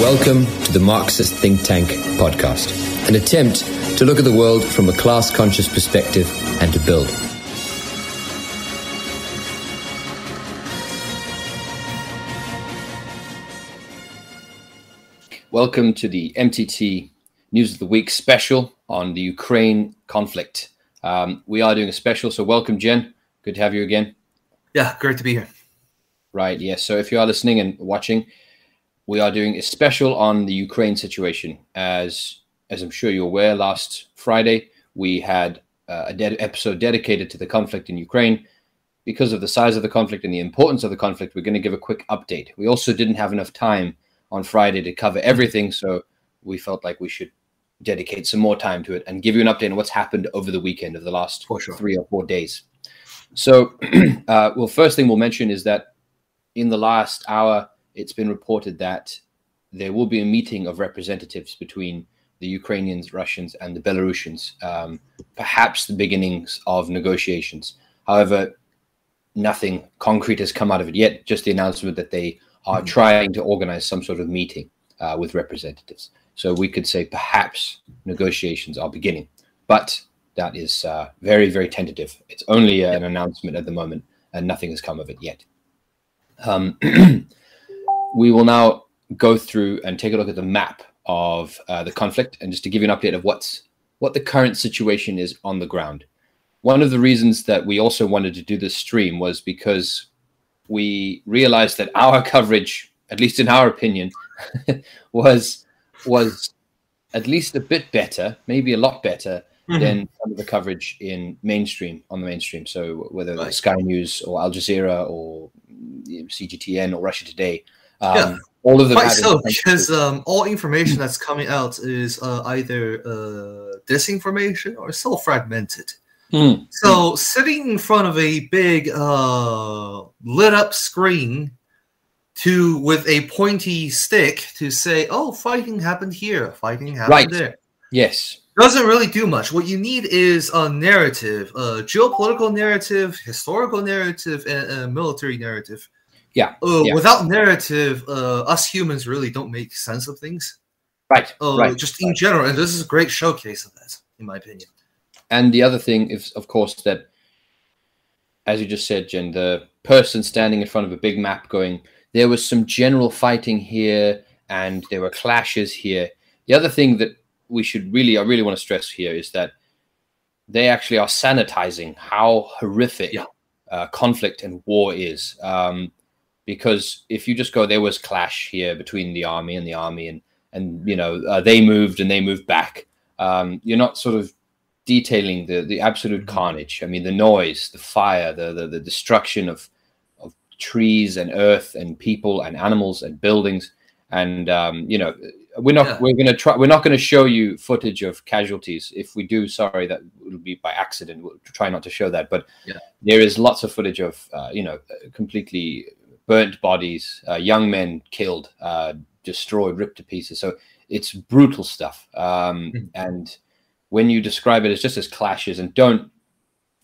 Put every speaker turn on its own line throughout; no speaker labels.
Welcome to the Marxist Think Tank podcast, an attempt to look at the world from a class conscious perspective and to build. Welcome to the MTT News of the Week special on the Ukraine conflict. Um, we are doing a special, so welcome, Jen. Good to have you again.
Yeah, great to be here.
Right, yes. So if you are listening and watching, we are doing a special on the Ukraine situation. As as I'm sure you're aware, last Friday we had uh, a de- episode dedicated to the conflict in Ukraine. Because of the size of the conflict and the importance of the conflict, we're going to give a quick update. We also didn't have enough time on Friday to cover everything, so we felt like we should dedicate some more time to it and give you an update on what's happened over the weekend of the last sure. three or four days. So, uh, well, first thing we'll mention is that in the last hour, it's been reported that there will be a meeting of representatives between the Ukrainians, Russians, and the Belarusians, um, perhaps the beginnings of negotiations. However, nothing concrete has come out of it yet, just the announcement that they are mm-hmm. trying to organize some sort of meeting uh, with representatives. So we could say perhaps negotiations are beginning, but that is uh, very, very tentative. It's only an announcement at the moment, and nothing has come of it yet. Um, we will now go through and take a look at the map of uh, the conflict and just to give you an update of what's what the current situation is on the ground. One of the reasons that we also wanted to do this stream was because we realized that our coverage, at least in our opinion, was was at least a bit better, maybe a lot better mm-hmm. than some of the coverage in mainstream on the mainstream. So whether right. Sky News or Al Jazeera or CGTN or Russia Today, um, yeah.
All of them. Quite so, because um, all information that's coming out is uh, either uh, disinformation or so fragmented. Mm. So, sitting in front of a big uh, lit up screen to with a pointy stick to say, "Oh, fighting happened here, fighting happened right. there."
Yes,
doesn't really do much. What you need is a narrative, a geopolitical narrative, historical narrative, and a military narrative
yeah,
uh,
yeah.
Without narrative, uh, us humans really don't make sense of things.
Right.
Uh,
right.
Just in right. general, and this is a great showcase of that, in my opinion.
And the other thing is, of course, that as you just said, Jen, the person standing in front of a big map going, there was some general fighting here, and there were clashes here. The other thing that we should really, I really want to stress here is that they actually are sanitizing how horrific yeah. uh, conflict and war is. Um, because if you just go, there was clash here between the army and the army, and and you know uh, they moved and they moved back. Um, you're not sort of detailing the the absolute mm-hmm. carnage. I mean, the noise, the fire, the the, the destruction of of trees and earth and people and animals and buildings, and um, you know we're not yeah. we're going to try we're not going to show you footage of casualties if we do sorry that will be by accident we'll try not to show that but yeah. there is lots of footage of uh, you know completely burnt bodies, uh, young men killed, uh, destroyed, ripped to pieces. So it's brutal stuff. Um, mm-hmm. And when you describe it as just as clashes and don't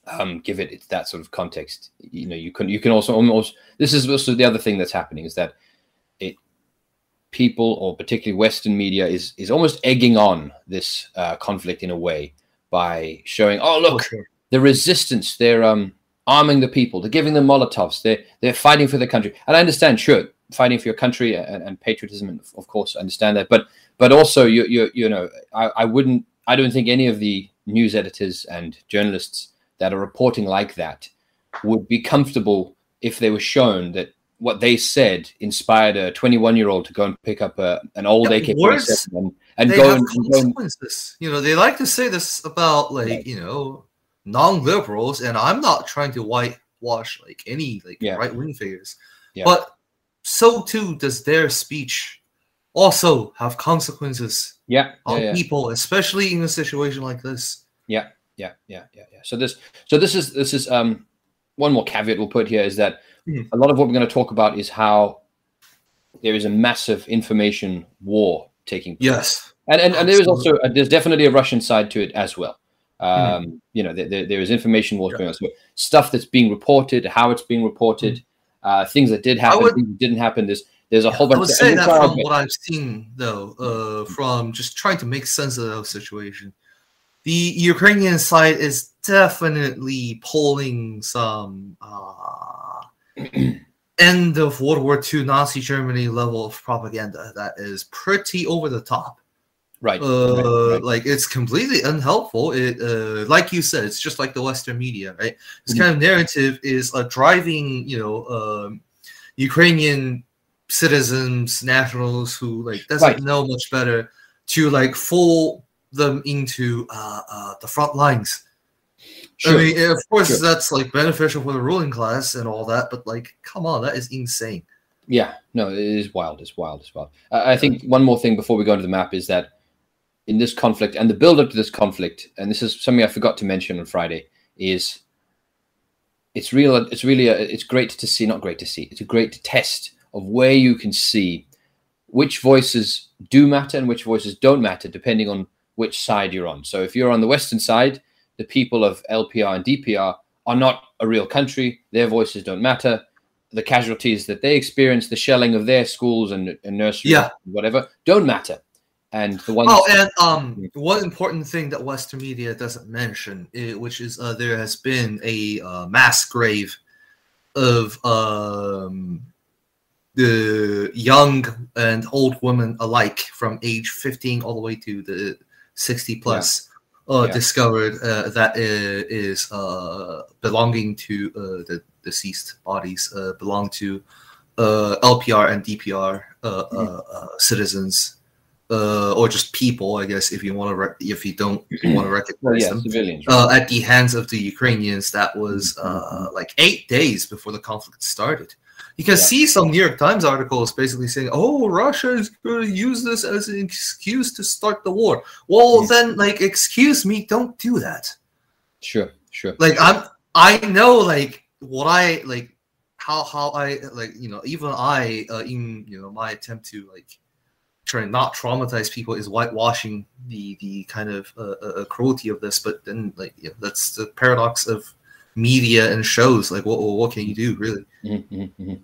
um, give it that sort of context, you know, you can you can also almost this is also the other thing that's happening is that it people or particularly Western media is is almost egging on this uh, conflict in a way by showing, oh look, okay. the resistance, they're um arming the people, they're giving them Molotovs, they're they're fighting for their country. And I understand, sure, fighting for your country and, and patriotism, and of course, I understand that. But but also, you you you know, I, I wouldn't, I don't think any of the news editors and journalists that are reporting like that would be comfortable if they were shown that what they said inspired a 21 year old to go and pick up a, an old AK 47 and, and go and,
and go and, you know, they like to say this about like, right. you know, non-liberals, and I'm not trying to whitewash like any like yeah. right-wing figures, yeah. but so too does their speech also have consequences
yeah,
on
yeah,
people, especially in a situation like this.
Yeah, yeah, yeah, yeah, yeah. So this, so this is this is um one more caveat we'll put here is that mm. a lot of what we're going to talk about is how there is a massive information war taking place.
Yes.
And, and, and there is also a, there's definitely a Russian side to it as well. Mm-hmm. Um, mm-hmm. You know, there, there is information wars yeah. going on. So stuff that's being reported, how it's being reported, mm-hmm. uh, things that did happen, would, things that didn't happen. There's There's a whole bunch.
I would say that from what I've seen, though, uh, from just trying to make sense of the situation, the Ukrainian side is definitely pulling some uh, end of World War II Nazi Germany level of propaganda that is pretty over the top.
Right.
Uh,
right, right.
Like it's completely unhelpful. It, uh, like you said, it's just like the Western media, right? This mm-hmm. kind of narrative is a driving, you know, um, Ukrainian citizens, nationals who like doesn't right. know much better to like fool them into uh, uh, the front lines. Sure. I mean, of course, sure. that's like beneficial for the ruling class and all that, but like, come on, that is insane.
Yeah, no, it is wild. It's wild. It's wild. I think one more thing before we go into the map is that in this conflict and the build up to this conflict, and this is something I forgot to mention on Friday, is it's real. It's really a, it's great to see. Not great to see. It's a great test of where you can see which voices do matter and which voices don't matter, depending on which side you're on. So if you're on the western side, the people of LPR and DPR are not a real country. Their voices don't matter. The casualties that they experience, the shelling of their schools and, and nurseries, yeah. whatever, don't matter and the one
oh and um one important thing that western media doesn't mention eh, which is uh, there has been a uh, mass grave of um the young and old women alike from age 15 all the way to the 60 plus yeah. Uh, yeah. discovered uh, that is uh, belonging to uh, the deceased bodies uh, belong to uh, LPR and DPR mm-hmm. citizens uh, or just people, I guess, if you want to, if you don't want to recognize well, yeah, them,
civilians,
right? uh, at the hands of the Ukrainians. That was uh, like eight days before the conflict started. You can yeah. see some New York Times articles basically saying, "Oh, Russia is going to use this as an excuse to start the war." Well, yeah. then, like, excuse me, don't do that.
Sure, sure.
Like, I'm, I know, like, what I like, how how I like, you know, even I, uh, in you know, my attempt to like trying to not traumatize people is whitewashing the the kind of uh, uh, uh, cruelty of this. But then, like, yeah, that's the paradox of media and shows. Like, what what can you do, really?
Mm-hmm, mm-hmm.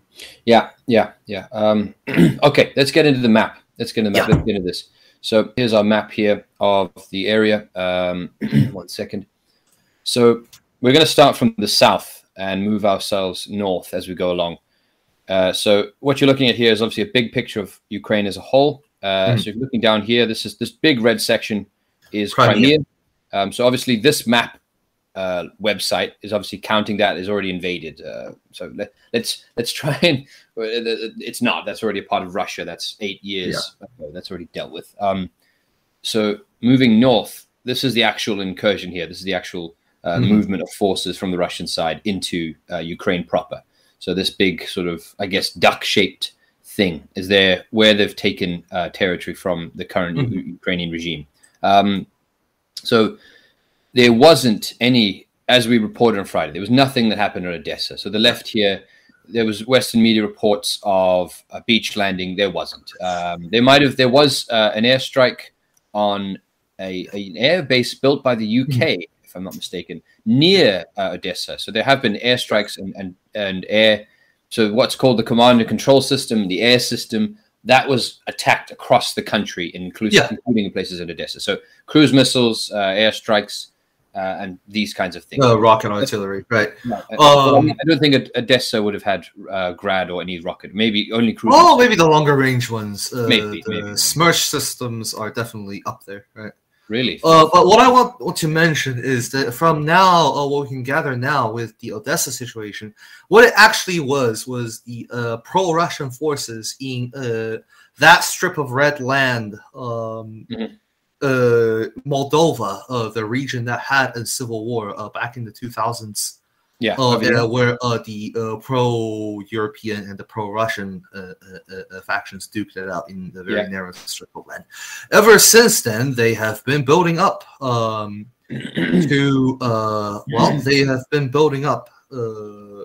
Yeah, yeah, yeah. Um, okay, let's get into the map. Let's get into the map. Yeah. Let's get into this. So here's our map here of the area. Um, one second. So we're going to start from the south and move ourselves north as we go along. Uh, so what you're looking at here is obviously a big picture of Ukraine as a whole. Uh, mm. So you're looking down here. This is this big red section is Crimea. Crimea. Um, so obviously this map uh, website is obviously counting that is already invaded. Uh, so let, us let's, let's try and it's not. That's already a part of Russia. That's eight years. Yeah. that's already dealt with. Um, so moving north, this is the actual incursion here. This is the actual uh, mm-hmm. movement of forces from the Russian side into uh, Ukraine proper. So this big sort of, I guess, duck-shaped thing is there where they've taken uh, territory from the current mm-hmm. Ukrainian regime. Um, so there wasn't any, as we reported on Friday, there was nothing that happened in Odessa. So the left here, there was Western media reports of a beach landing. There wasn't. Um, there might have. There was uh, an airstrike on a, a, an air base built by the UK, mm-hmm. if I'm not mistaken, near uh, Odessa. So there have been airstrikes and and, and air so what's called the command and control system, the air system, that was attacked across the country, including, yeah. including places in Odessa. So cruise missiles, uh, airstrikes, uh, and these kinds of things.
Uh, rocket artillery, right?
No, um, I don't think Odessa would have had uh, Grad or any rocket. Maybe only cruise.
Oh, maybe the longer range ones. Uh, maybe, the maybe. Smerch systems are definitely up there, right?
Really?
Uh, but what I want, to mention is that from now, uh, what we can gather now with the Odessa situation, what it actually was was the uh, pro-Russian forces in uh, that strip of red land, um, mm-hmm. Uh, Moldova, uh, the region that had a civil war back in the 2000s.
Yeah,
uh, uh, where uh, the uh, pro-European and the pro-Russian uh, uh, factions duked it out in the very yeah. narrow strip of land. Ever since then, they have been building up um, to well, they have been building up to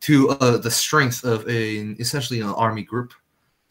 the strength of an essentially an army group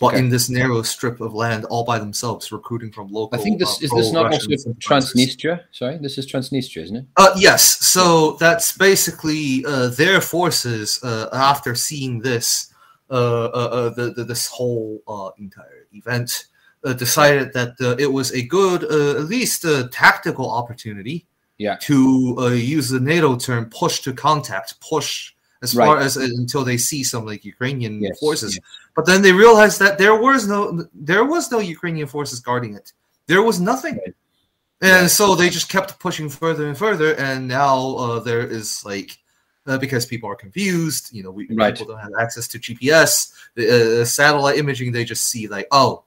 but okay. in this narrow strip of land all by themselves, recruiting from local.
I think this uh, is this not also Transnistria. Sorry, this is Transnistria, isn't it?
Uh, yes. So that's basically uh, their forces uh, after seeing this uh, uh, the, the, this whole uh, entire event, uh, decided that uh, it was a good, uh, at least a tactical opportunity,
yeah,
to uh, use the NATO term, push to contact, push as
Right.
far as until they see some like Ukrainian
Yes,
forces.
yes.
But then they realized that there was no there was no Ukrainian forces guarding it. There was nothing.
Right.
And
Right.
so they just kept pushing further and further, and now uh, there is like uh, because people are confused, you know, we
Right.
people don't have access to GPS, the uh, satellite imaging. They just see like, oh,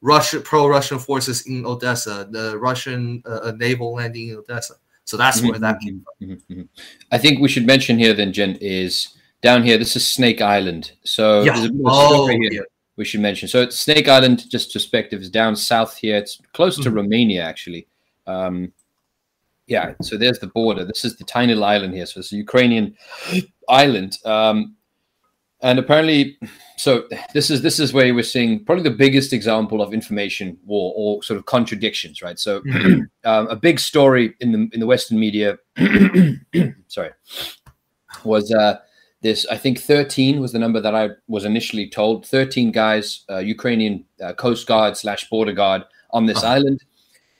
Russia pro-Russian forces in Odessa, the Russian uh, naval landing in Odessa. So that's where that came from.
Mhm, mhm. I think we should mention here then, Jen, is down here. This is Snake Island. So
Yeah.
there's a bit of a
Oh,
here
yeah.
we should mention. So it's Snake Island, just perspective, is down south here. It's close to
Mhm.
Romania, actually. Um, yeah, so there's the border. This is the tiny little island here. So it's a Ukrainian island. Um, and apparently, so this is this is where we're seeing probably the biggest example of information war or sort of contradictions, right? So um, a big story in the in the Western media, sorry, was uh, this. I think thirteen was the number that I was initially told. Thirteen guys, uh, Ukrainian uh, Coast Guard slash border guard on this
Uh-huh.
island,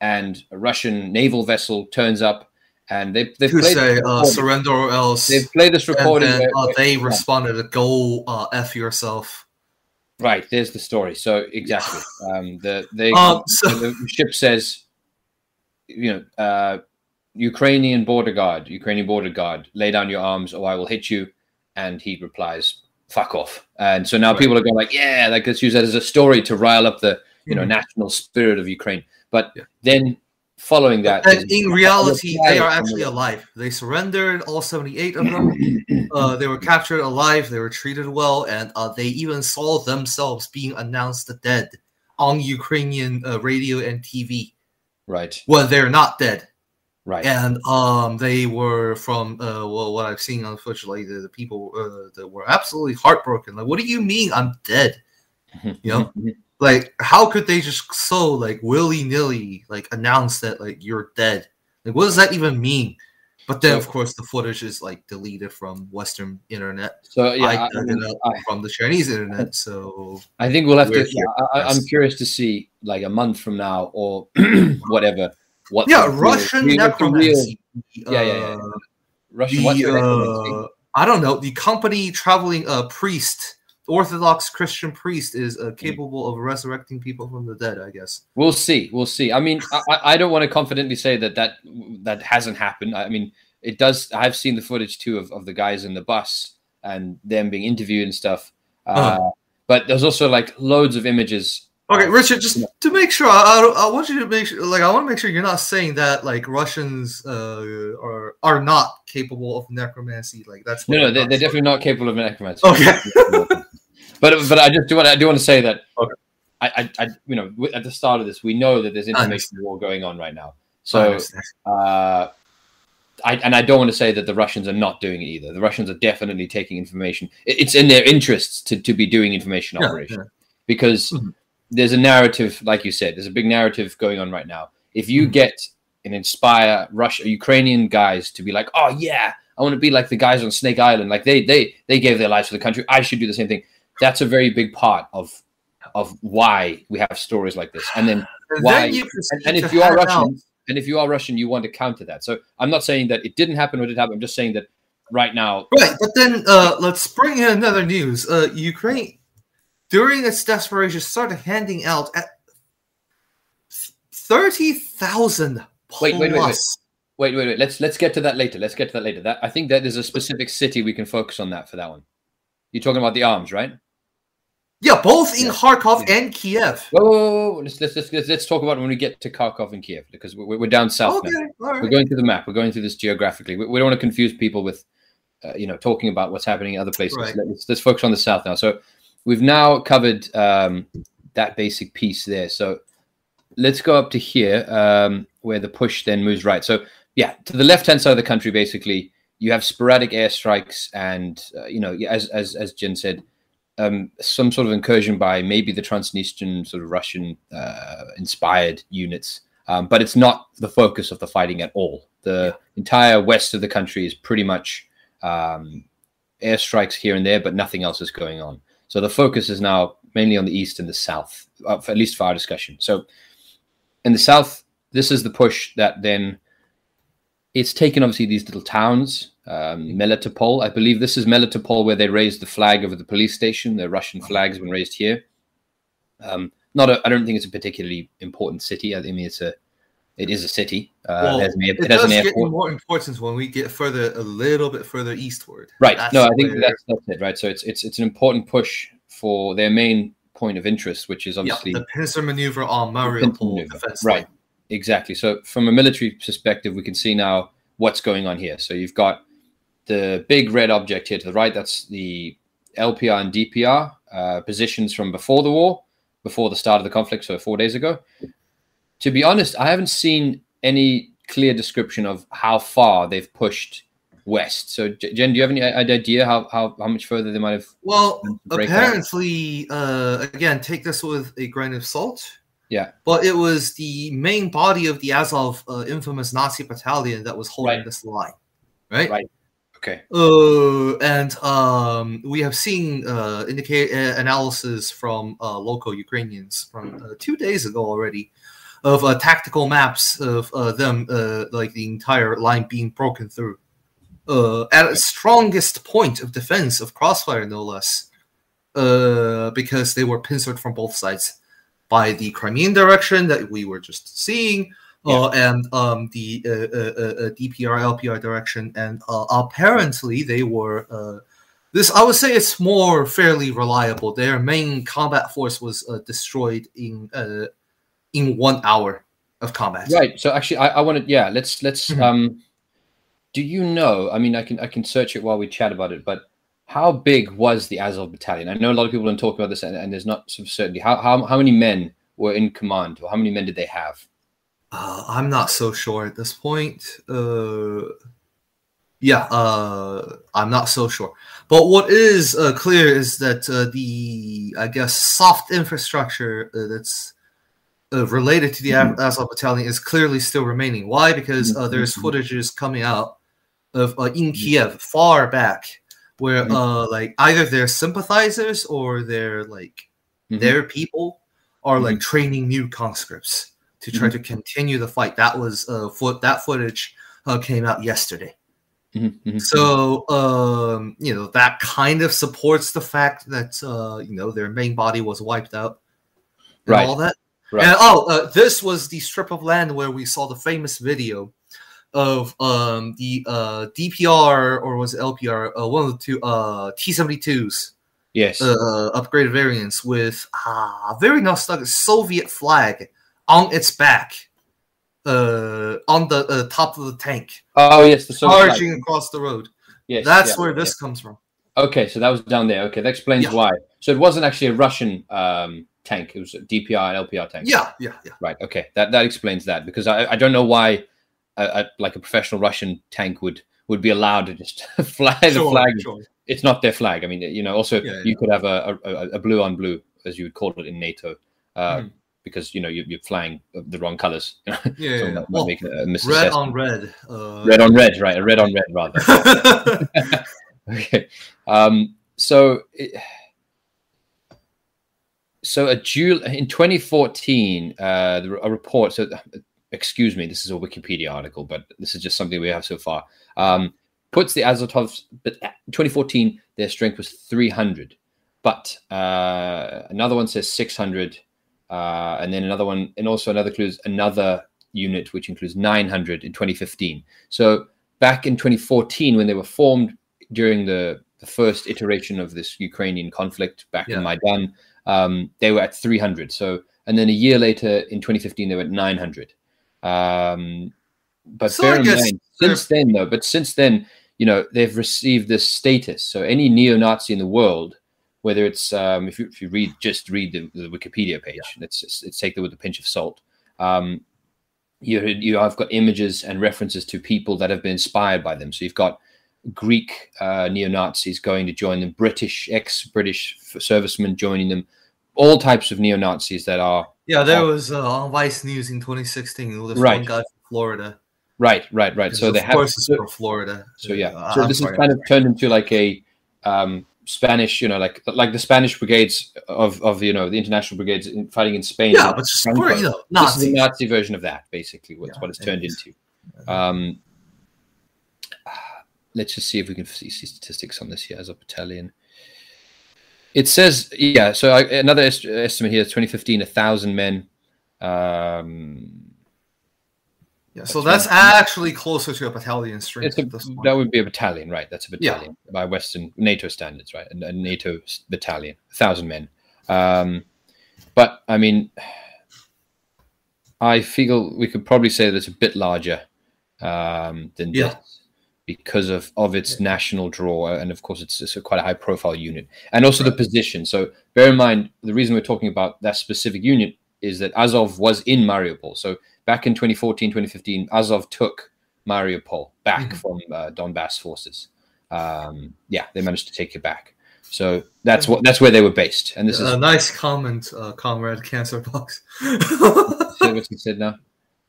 and a Russian naval vessel turns up, and they they've played
say uh, surrender or else.
they've played this recording.
then
where-
uh, they
yeah.
responded, "Go uh, f yourself."
Right, there's the story. So exactly, um, the they
Um, so-
the ship says, you know, uh, Ukrainian border guard, Ukrainian border guard, lay down your arms, or I will hit you. And he replies, "Fuck off." And so now
Right.
people are going like, "Yeah, like let's use that as a story to rile up the you know
Mhm.
national spirit of Ukraine." But
Yeah.
then following that,
And in reality, they are actually alive. They surrendered, all 78 of them. Uh, they were captured alive. They were treated well, and uh, they even saw themselves being announced dead on Ukrainian uh, radio and TV
right,
when they're not dead.
right,
And um, they were from uh, well, what I've seen unfortunately, the, the people uh, that were absolutely heartbroken. Like, what do you mean I'm dead? You know, like how could they just so like willy nilly like announce that like you're dead? Like, what does that even mean? But then, of course, the footage is like deleted from Western internet.
So yeah,
I
I,
dug it up
I-
from the Chinese internet. So
I think we'll have to. Yeah. I, I'm curious to see, like a month from now or whatever. What
yeah,
the real-
Russian
real-
necromancy.
Yeah, yeah, yeah.
uh,
Russian.
the, uh, I don't know. The company traveling uh, priest, Orthodox Christian priest, is
Hmm.
uh, capable of resurrecting people from the dead. I guess.
We'll see. We'll see. I mean, I, I- don't want to confidently say that that that hasn't happened. I mean, it does. I've seen the footage too of, of the guys in the bus and them being interviewed and stuff. Uh,
Uh-huh.
But there's also like loads of images.
Okay, Richard, just to make sure, I, I, want you to make sure, like, I want to make sure you're not saying that like Russians uh, are are not capable of necromancy. Like that's
No, no, they're, they're definitely not capable of necromancy.
Okay.
but but I just do want I do want to say that
Okay.
I, I, I you know at the start of this we know that there's information war going on right now. So uh, I and I don't want to say that the Russians are not doing it either. The Russians are definitely taking information. It's in their interests to, to be doing information
Yeah,
operation
yeah.
because
Mhm.
there's a narrative, like you said, there's a big narrative going on right now. If you
Mhm.
get and inspire Russia Ukrainian guys to be like, oh yeah, I want to be like the guys on Snake Island, like they they they gave their lives for the country. I should do the same thing. That's a very big part of of why we have stories like this. And then
And
why-
then you
and, and if you are
hand out-
Russian, and if you are Russian, you want to counter that. So I'm not saying that it didn't happen or did happen. I'm just saying that right now,
Right, but then uh, let's bring in another news. Uh, Ukraine, during its desperation, started handing out at thirty thousand
Wait, wait, wait, wait. wait, wait, wait. Let's let's get to that later. Let's get to that later. That I think that there's a specific city we can focus on that for that one. You're talking about the arms, right?
Yeah, both in
Yeah.
Kharkov
Yeah.
and Kiev.
Whoa, whoa, whoa. Let's, let's let's let's talk about when we get to Kharkov and Kiev because we're, we're down south
Okay,
now.
all
We're going through the map. We're going through this geographically. We, we don't want to confuse people with, uh, you know, talking about what's happening in other places.
Right.
Let's, let's focus on the south now. So we've now covered um, that basic piece there. So let's go up to here um, where the push then moves right. So yeah, to the left hand side of the country, basically you have sporadic airstrikes and uh, you know, as as as Jen said. Um, some sort of incursion by maybe the Transnistrian sort of Russian uh, inspired units um, but it's not the focus of the fighting at all. The entire west of the country is pretty much um, airstrikes here and there, but nothing else is going on. So the focus is now mainly on the east and the south, uh, at least for our discussion. So in the south, this is the push that then it's taken obviously these little towns, um, Melitopol. I believe this is Melitopol where they raised the flag over the police station. The Russian flag has been raised here. Um, not a, I don't think it's a particularly important city. I mean, it's a, it is a city. Uh,
Well,
it has an,
it
it has
does
an
get
airport.
more importance when we get further, a little bit further eastward.
Right.
That's
no, I think
where-
that's, that's it. Right. So it's it's it's an important push for their main point of interest, which is obviously yeah,
the pincer maneuver on Mariupol defense
right.
line.
Exactly. So from a military perspective, we can see now what's going on here. So you've got the big red object here to the right. That's the LPR and DPR uh, positions from before the war, before the start of the conflict, so four days ago. To be honest, I haven't seen any clear description of how far they've pushed west. So Jen, do you have any idea how how, how much further they might have?
Well, apparently, uh, again, take this with a grain of salt.
Yeah.
But it was the main body of the Azov uh, infamous Nazi battalion that was holding
Right.
this line, right?
Right. Okay.
Uh, and um, we have seen uh, indicate uh, analysis from uh, local Ukrainians from uh, two days ago already of uh, tactical maps of uh, them, uh, like the entire line being broken through. Uh, at its strongest point of defense of crossfire, no less, uh, because they were pincered from both sides by the Crimean direction that we were just seeing, uh, and um, the uh, uh, DPR LPR direction, and uh, apparently they were. Uh, this I would say it's more fairly reliable. Their main combat force was uh, destroyed in uh, in one hour of combat.
Right. So actually, I, I wanted, yeah, let's let's.
Mhm.
um Do you know? I mean, I can I can search it while we chat about it, but how big was the Azov battalion? I know a lot of people don't talk about this, and, and there's not of certainty. How, how how many men were in command, or how many men did they have?
Uh, I'm not so sure at this point. Uh, yeah, uh, I'm not so sure. But what is uh, clear is that uh, the, I guess, soft infrastructure uh, that's uh, related to the
Mhm.
Azov battalion is clearly still remaining. Why? Because uh, there's
Mhm.
footages coming out of uh, in Kiev far back where like either their sympathizers or their like
Mhm.
their people are
Mm-hmm.
like training new conscripts to try to continue the fight. That was uh, foot that footage uh, came out yesterday.
Mhm, mhm,
So um, you know that kind of supports the fact that uh, you know their main body was wiped out and
Right.
all that.
Right.
And oh, uh, this was the strip of land where we saw the famous video of um, the uh, DPR or was it LPR, uh, one of the two uh, T72s
yes.
uh, upgraded variants with ah, very nostalgic Soviet flag on its back, uh, on the uh, top of the tank,
oh yes, the
charging across the road.
Yes.
That's
yeah,
where
yeah.
this comes from.
Okay, so that was down there. Okay, that explains
Yeah.
why. So it wasn't actually a Russian um, tank; it was a DPR and LPR tank.
Yeah, yeah, yeah.
Right. Okay. That that explains that because I I don't know why a, a, like a professional Russian tank would would be allowed to just fly the
Sure,
flag.
sure.
It's not their flag. I mean, you know. Also,
Yeah,
you could have a, a, a blue on blue, as you would call it in NATO, uh,
Mhm.
Because you know you're, you're flying the wrong colors.
Yeah,
so
yeah, yeah.
might- might
Well,
make a
red on red. Uh,
red on red, right? A red on red, rather. okay. Um, so, it, so a Jul in 2014, uh, a report. So, excuse me, this is a Wikipedia article, but this is just something we have so far. Um, puts the Azotovs, but uh, 2014, their strength was 300, but uh, another one says 600, uh, and then another one, and also another clues another unit which includes 900 in 2015. So back in 2014, when they were formed during the, the first iteration of this Ukrainian conflict back
Yeah.
in Maidan, um, they were at 300. So, and then a year later in 2015, they were at 900. Um, but
So
bear in mind, since then, though, but since then, you know, they've received this status. So any neo-Nazi in the world, whether it's um, if you if you read just read the, the Wikipedia page, let's just, let's take that with a pinch of salt. Um, you you have got images and references to people that have been inspired by them. So you've got Greek uh, neo Nazis going to join them, British ex British servicemen joining them, all types of neo Nazis that are
yeah, there was uh, on Vice News in 2016. This
Right.
one guy from Florida.
right, right, right. So they
of
have
course it's
so,
from Florida.
so yeah.
Uh,
So this is kind of turned into like a um, Spanish, you know, like like the Spanish brigades of of you know the international brigades in, fighting in Spain.
Yeah, but for, you know,
Nazi. This is the Nazi version of that, basically. What's yeah, what it's turned it into. Um, let's just see if we can see, see statistics on this here as a battalion. It says, yeah. So I, another est- estimate here: 2015, a thousand men. Um,
yeah, so that's actually closer to a battalion strength.
A, that would be a battalion, right? That's a battalion yeah. by Western NATO standards, right? A, a NATO battalion, a thousand men. Um, but I mean, I feel we could probably say that it's a bit larger um, than yeah. this because of of its national draw, and of course, it's, it's a quite a high profile unit, and also right. the position. So bear in mind the reason we're talking about that specific unit is that Azov was in Mariupol. So back in 2014, 2015, Azov took Mariupol back mm-hmm. from uh, Donbass forces. Um, yeah, they managed to take it back. So that's what that's where they were based. And this
is
a
nice comment, uh, comrade Cancer Box.
what he said now.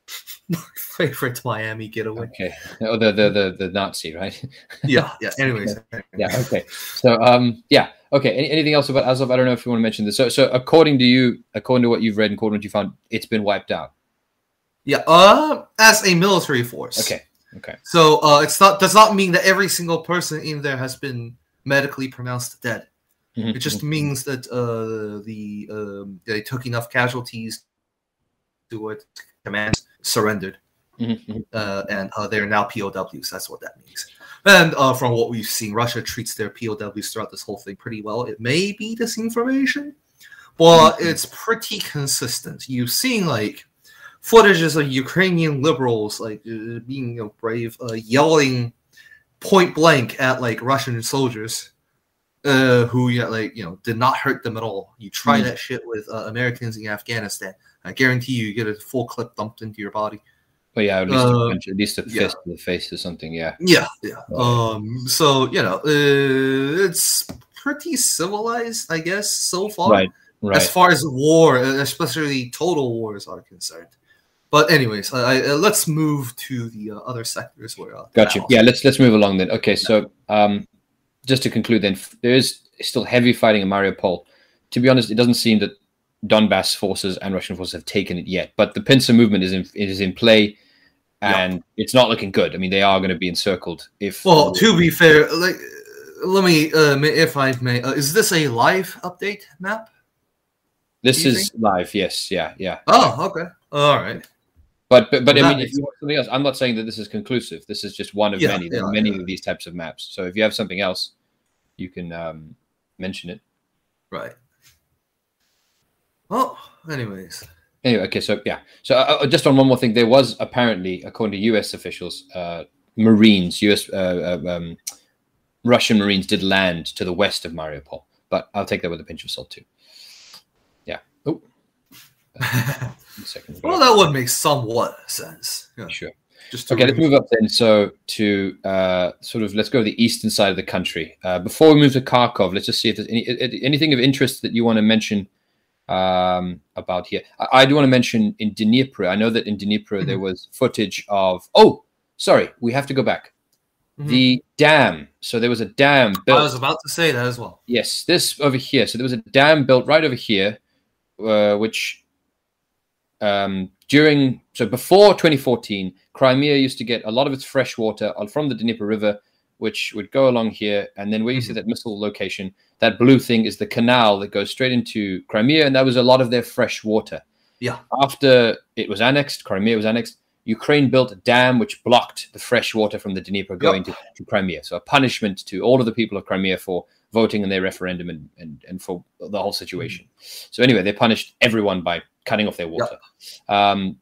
My favorite Miami getaway.
Okay. Oh, the the the, the Nazi, right?
yeah. Yeah. Anyways.
yeah. Okay. So um yeah. Okay. Any, anything else about Azov? I don't know if you want to mention this. So so according to you, according to what you've read and according to what you found, it's been wiped out.
Yeah, uh, as a military force.
Okay. Okay.
So uh, it's not does not mean that every single person in there has been medically pronounced dead. Mm-hmm. It just means that uh, the um, they took enough casualties to what command surrendered, mm-hmm. uh, and uh, they're now POWs. That's what that means. And uh, from what we've seen, Russia treats their POWs throughout this whole thing pretty well. It may be disinformation, but mm-hmm. it's pretty consistent. You've seen like footages of Ukrainian liberals like uh, being you know, brave, uh, yelling point blank at like Russian soldiers uh, who you know, like you know did not hurt them at all. You try mm. that shit with uh, Americans in Afghanistan, I guarantee you, you get a full clip dumped into your body.
But yeah, at least uh, a punch, at least a fist yeah. to the face or something. Yeah.
Yeah, yeah. Um. So you know, uh, it's pretty civilized, I guess, so far.
Right. Right.
As far as war, especially total wars, are concerned. But anyways, I, I, uh, let's move to the uh, other sectors where. Uh,
gotcha. Yeah, let's let's move along then. Okay, so um, just to conclude, then there is still heavy fighting in Mariupol. To be honest, it doesn't seem that Donbass forces and Russian forces have taken it yet, but the pincer movement is in is in play, and yep. it's not looking good. I mean, they are going to be encircled. If
well, to be fair, like let me, uh, if I may, uh, is this a live update map?
This is think? live. Yes. Yeah. Yeah.
Oh, okay. All right.
But but, but I mean, if you want something else, I'm not saying that this is conclusive. This is just one of yeah, many. There yeah, are many yeah. of these types of maps. So if you have something else, you can um, mention it.
Right. Well, anyways.
Anyway, okay, so yeah, so uh, uh just on one more thing, there was apparently, according to U.S. officials, uh, Marines, U.S. Uh, uh, um, Russian Marines did land to the west of Mariupol, but I'll take that with a pinch of salt too.
Well, that would make somewhat sense.
Yeah. Sure. Just okay, let's move up then. So to uh, sort of let's go to the eastern side of the country. Uh, before we move to Kharkov, let's just see if there's any anything of interest that you want to mention um, about here. I, I, do want to mention in Dnipro. I know that in Dnipro mm-hmm. there was footage of. Oh, sorry, we have to go back. Mm-hmm. The dam. So there was a dam built. I
was about to say that as well.
Yes, this over here. So there was a dam built right over here, uh, which um, during so before 2014, Crimea used to get a lot of its fresh water from the Dnieper River, which would go along here, and then where you see mm-hmm. that missile location, that blue thing is the canal that goes straight into Crimea, and that was a lot of their fresh water.
Yeah.
After it was annexed, Crimea was annexed. Ukraine built a dam which blocked the fresh water from the Dnieper going yep. to, to, Crimea. So a punishment to all of the people of Crimea for voting in their referendum and, and, and for the whole situation. Mm-hmm. So anyway, they punished everyone by cutting off their water. Yep. Um,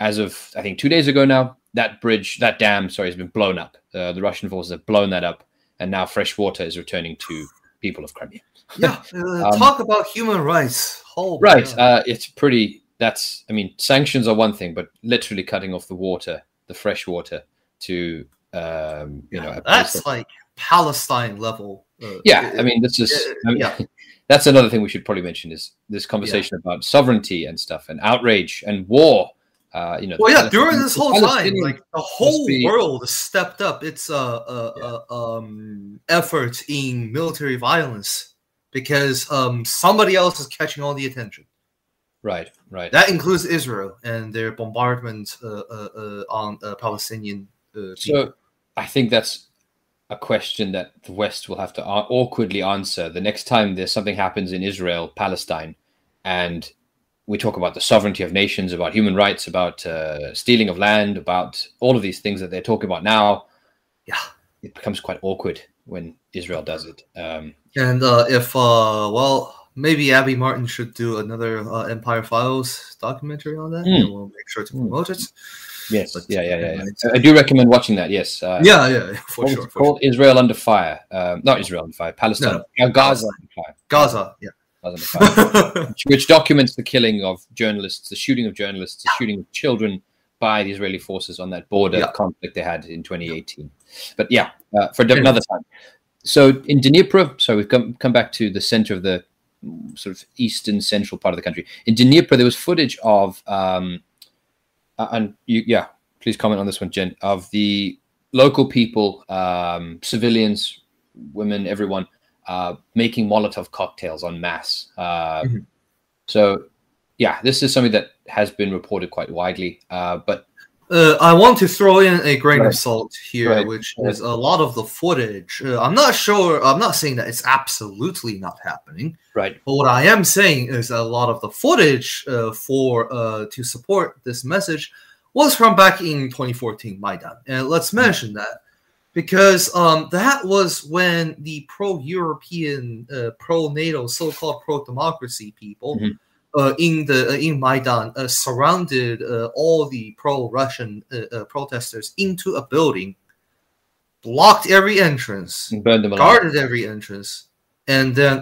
as of I think two days ago now, that bridge, that dam, sorry, has been blown up. Uh, the Russian forces have blown that up, and now fresh water is returning to people of Crimea.
Yeah, uh, um, talk about human rights.
Oh, right, uh, it's pretty. That's I mean, sanctions are one thing, but literally cutting off the water, the fresh water, to um, you yeah,
know, that's like Palestine level.
Uh, yeah, I mean, this is. I mean, yeah. that's another thing we should probably mention is this conversation yeah. about sovereignty and stuff and outrage and war Uh, you know,
well, yeah, during this whole time, like the whole be, world stepped up its uh, uh, yeah. uh, um, effort in military violence because um, somebody else is catching all the attention.
Right, right.
That includes Israel and their bombardment uh, uh, uh, on Palestinian.
so, I think that's a question that the West will have to awkwardly answer the next time there's something happens in Israel, Palestine, and we talk about the sovereignty of nations, about human rights, about uh, stealing of land, about all of these things that they're talking about now. Yeah, it becomes quite awkward when Israel does it. Um,
and uh, if, uh, well, maybe Abby Martin should do another uh, Empire Files documentary on that, mm. and we'll make sure to hmm. promote it.
Yes, but, yeah, yeah, yeah, yeah. I do recommend watching that. Yes.
Uh, yeah, yeah, for sure.
For called
sure.
Israel Under Fire. Um, not Israel Under Fire. Palestine. No, no. Gaza Under Fire.
Gaza. Yeah.
which, which documents the killing of journalists, the shooting of journalists, the shooting of children by the Israeli forces on that border yeah. conflict they had in 2018. But yeah, uh, for another time. So in Dnipro, so we've come come back to the center of the sort of eastern central part of the country. In Dnipro, there was footage of, um, uh, and you, yeah, please comment on this one, Jen, of the local people, um, civilians, women, everyone uh, making Molotov cocktails on mass. Uh, mm-hmm. So, yeah, this is something that has been reported quite widely. Uh, but
uh, I want to throw in a grain right. of salt here, right. which right. is a lot of the footage. Uh, I'm not sure. I'm not saying that it's absolutely not happening.
Right.
But what I am saying is a lot of the footage uh, for to support this message was from back in 2014 Maidan, and let's mm-hmm. mention that because um, that was when the pro-European, uh, pro-NATO, so-called pro-democracy people mm-hmm. Uh, in the uh, in Maidan uh, surrounded uh, all the pro-Russian uh, protesters into a building, blocked every entrance,
burned them
guarded every entrance, and then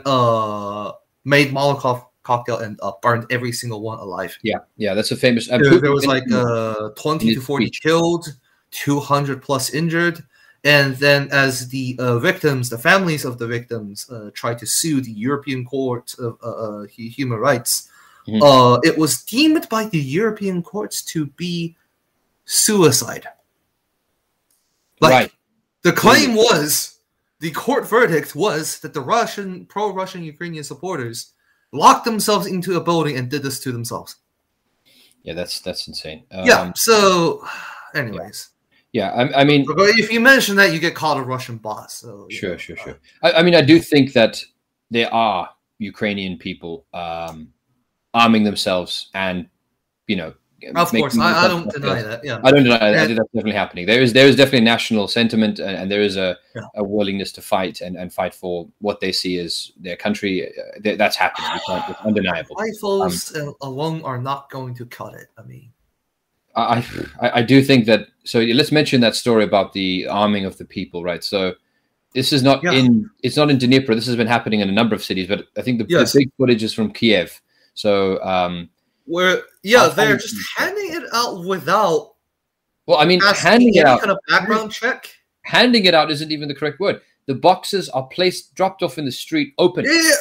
made Molotov cocktail and burned every single one alive.
Yeah, yeah, that's a famous.
there, there was like twenty to forty speech. killed. 200 plus injured and then, as the uh, victims, the families of the victims, uh, try to sue the European Court of uh, uh Human Rights, mm-hmm. Uh, it was deemed by the European courts to be suicide. Like, right. The claim was, the court verdict was that the Russian, pro Russian Ukrainian supporters locked themselves into a building and did this to themselves.
Yeah, that's that's insane.
Um, yeah. So, anyways.
Yeah, I, I, mean,
if you mention that, you get called a Russian boss. So
sure, know, sure, sure. I, I, mean, I do think that there are Ukrainian people um, arming themselves, and you know,
of course, I, I, don't deny that. Yeah, I
don't deny that. I think that's definitely happening. There is there is definitely national sentiment, and, and there is a, yeah. a willingness to fight and, and fight for what they see as their country. Uh, that's happening. It's undeniable.
Rifles um, alone are not going to cut it. I mean.
I, I do think that. So let's mention that story about the arming of the people, right? So this is not yeah. in it's not in Dnipro. This has been happening in a number of cities, but I think the, yes. the big footage is from Kiev. So um,
where yeah, they're just handing it out without.
Well, I mean, handing it out.
Kind of background check.
Handing it out isn't even the correct word. The boxes are placed, dropped off in the street, open.
Yeah.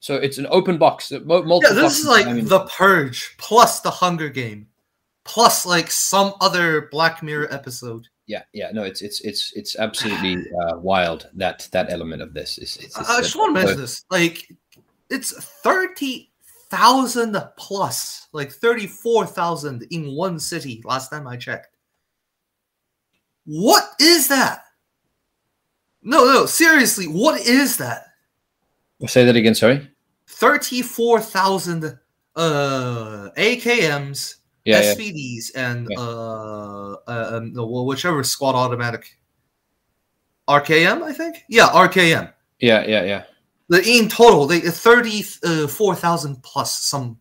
So it's an open box. Multiple
yeah, this boxes, is like I mean, the Purge plus the Hunger Game plus like some other Black Mirror episode.
Yeah, yeah, no, it's it's it's it's absolutely uh, wild that that element of this is.
I just want to mention this, like it's thirty thousand plus, like thirty four thousand in one city. Last time I checked. What is that? No, no, seriously, what is that?
say that again. Sorry.
Thirty-four thousand uh AKMs yeah, SVDs yeah. and yeah. Uh, uh, um, whichever squad automatic RKM, I think. Yeah, RKM.
Yeah, yeah, yeah.
The in total, they thirty four thousand plus some.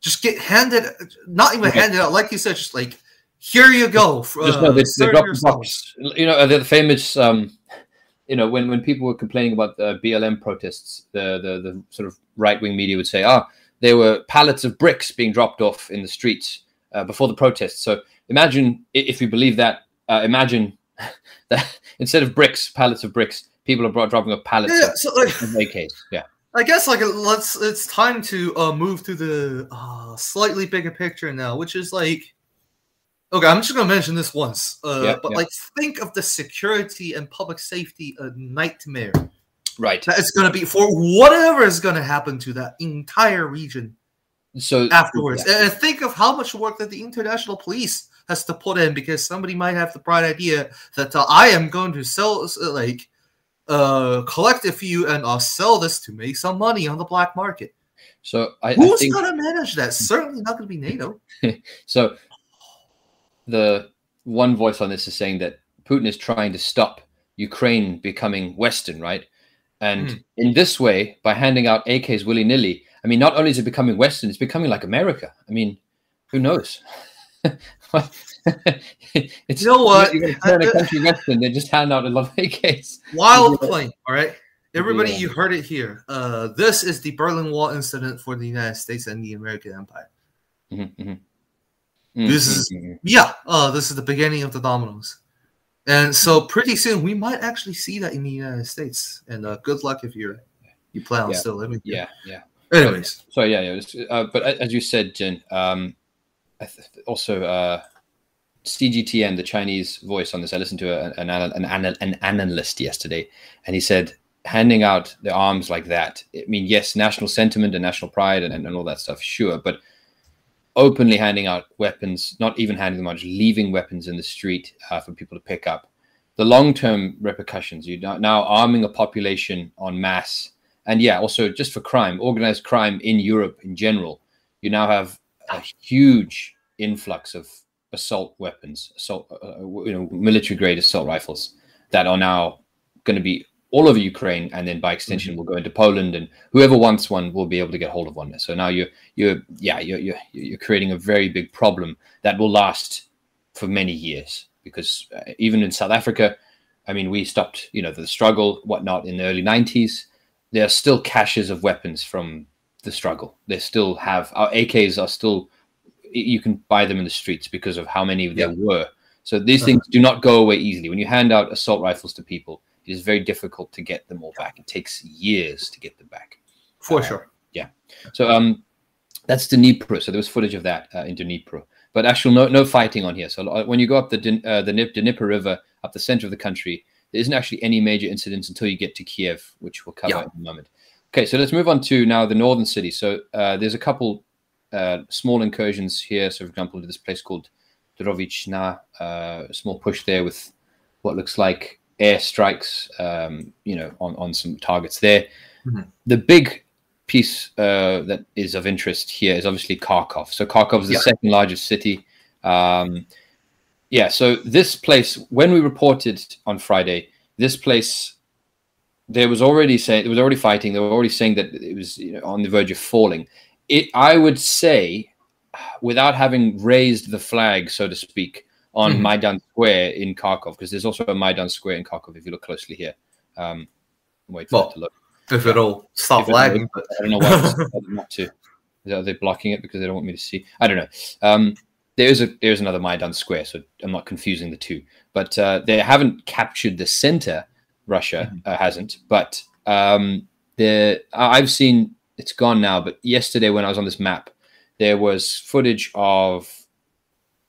Just get handed, not even okay. handed out, like you said, just like here you go.
For, just no, they, they drop the box. You know, the famous. Um, you know, when when people were complaining about the BLM protests, the the the sort of right wing media would say, "Ah, there were pallets of bricks being dropped off in the streets uh, before the protests. So imagine if you believe that. Uh, imagine that instead of bricks, pallets of bricks, people are dropping off pallets yeah, so like, AKs. Yeah.
I guess like let's it's time to uh, move to the uh, slightly bigger picture now, which is like okay, I'm just gonna mention this once, uh, yeah, but yeah. like think of the security and public safety a nightmare,
right?
That it's gonna be for whatever is gonna happen to that entire region.
So
afterwards, yeah. and think of how much work that the international police has to put in because somebody might have the bright idea that uh, I am going to sell like uh, collect a few and I'll sell this to make some money on the black market.
So I,
who's
I think...
going to manage that? Certainly not going to be NATO.
so the one voice on this is saying that Putin is trying to stop Ukraine becoming Western, right? And mm. in this way, by handing out AKs willy nilly, I mean, not only is it becoming Western, it's becoming like America. I mean, who knows?
it's, you know what?
You're going to turn a country western. They just hand out a lot case.
Wild claim. All right, everybody, yeah. you heard it here. Uh, this is the Berlin Wall incident for the United States and the American Empire. Mm-hmm, mm-hmm. This is mm-hmm. yeah. Uh, this is the beginning of the dominoes, and so pretty soon we might actually see that in the United States. And uh, good luck if you're you plan on
yeah.
still living.
Here. Yeah,
yeah. Anyways,
so yeah, yeah. Was, uh, but as you said, Jen, um, also uh, CGTN, the Chinese voice on this, I listened to an, an, an, an analyst yesterday, and he said handing out the arms like that. I mean, yes, national sentiment and national pride and, and all that stuff, sure, but openly handing out weapons, not even handing them out, just leaving weapons in the street uh, for people to pick up. The long-term repercussions. You're now arming a population en masse, and yeah, also just for crime, organized crime in Europe in general. You now have a huge influx of assault weapons, assault, uh, uh you know, military grade assault rifles that are now going to be all over Ukraine, and then by extension mm-hmm. will go into Poland, and whoever wants one will be able to get hold of one. So now you're you're yeah you're you're, you're creating a very big problem that will last for many years because uh, even in South Africa, I mean, we stopped you know the struggle whatnot in the early '90s. There are still caches of weapons from the struggle. They still have our AKs are still you can buy them in the streets because of how many there were. So these uh-huh. things do not go away easily. When you hand out assault rifles to people, it is very difficult to get them all back. It takes years to get them back.
For uh, sure.
Yeah. So um, that's Dnipro. So there was footage of that uh, in Dnipro, but actual no no fighting on here. So uh, when you go up the uh, the Dnipro River up the center of the country, there isn't actually any major incidents until you get to Kiev, which we'll cover yeah. in a moment. Okay, so let's move on to now the northern city. So uh, there's a couple uh, small incursions here. So, for example, this place called Drovichna, uh, a small push there with what looks like air strikes, um, you know, on, on some targets there. Mm-hmm. The big piece uh, that is of interest here is obviously Kharkov. So Kharkov is the yeah. second largest city. Um, yeah, so this place, when we reported on Friday, this place, there was already saying there was already fighting. They were already saying that it was you know, on the verge of falling it I would say, without having raised the flag, so to speak, on mm-hmm. Maidan Square in Kharkov, because there's also a Maidan Square in Kharkov if you look closely here. Um, wait for well, to look.
If it'll stop if lagging,
I don't know why not to. Are they blocking it because they don't want me to see? I don't know. Um, there's a there's another Maidan Square, so I'm not confusing the two. But uh, they haven't captured the center. Russia mm-hmm. uh, hasn't, but um, the I've seen it's gone now. But yesterday, when I was on this map, there was footage of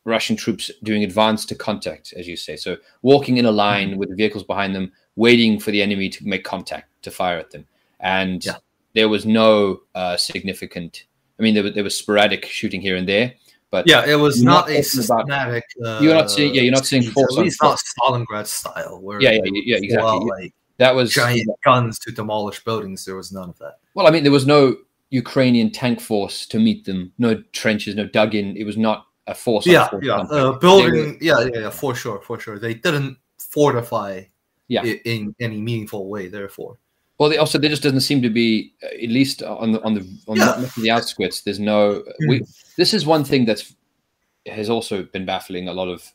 Russian troops doing advance to contact, as you say. So walking in a line mm-hmm. with vehicles behind them, waiting for the enemy to make contact to fire at them. And yeah. there was no uh, significant. I mean, there was, there was sporadic shooting here and there, but
yeah, it was not, not a systematic.
uh, you're not seeing. Yeah, you're not seeing
force. At least not Stalingrad style.
Where yeah, yeah, yeah, exactly. Like, that was
giant guns to demolish buildings. There was none of that.
Well, I mean, there was no Ukrainian tank force to meet them. No trenches, no dug in. It was not a force.
Yeah, yeah, uh, building. Were, yeah, yeah, yeah, for sure, for sure. They didn't fortify. Yeah. in, in any meaningful way. Therefore.
Well, they also there just doesn't seem to be, uh, at least on the on the on yeah. the, the outskirts. There's no. Mm. We, this is one thing that's has also been baffling a lot of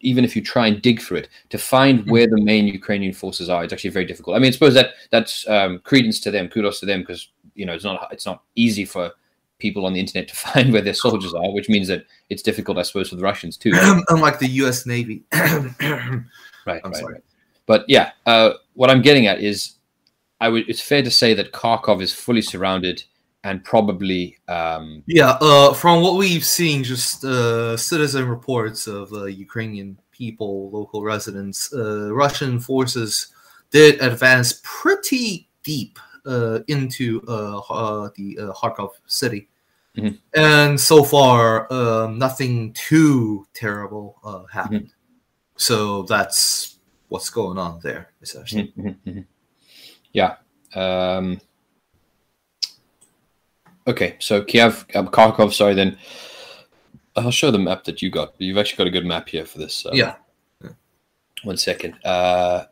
even if you try and dig for it to find mm-hmm. where the main Ukrainian forces are, it's actually very difficult. I mean, I suppose that that's um, credence to them, kudos to them, because you know it's not it's not easy for people on the internet to find where their soldiers are, which means that it's difficult, I suppose, for the Russians too.
Unlike the U.S. Navy,
right? right, right. But yeah, uh, what I'm getting at is I would. It's fair to say that Kharkov is fully surrounded and probably. Um,
yeah, uh, from what we've seen, just uh, citizen reports of uh, Ukrainian people, local residents, uh, Russian forces did advance pretty deep uh, into uh, uh, the uh, Kharkov city. Mm-hmm. And so far, um, nothing too terrible uh, happened. Mm-hmm. So that's what's going on there, essentially. Mm-hmm.
Yeah. Um, okay, so Kiev, um, Kharkov, sorry, then I'll show the map that you got. You've actually got a good map here for this.
Um, yeah.
One second. Uh,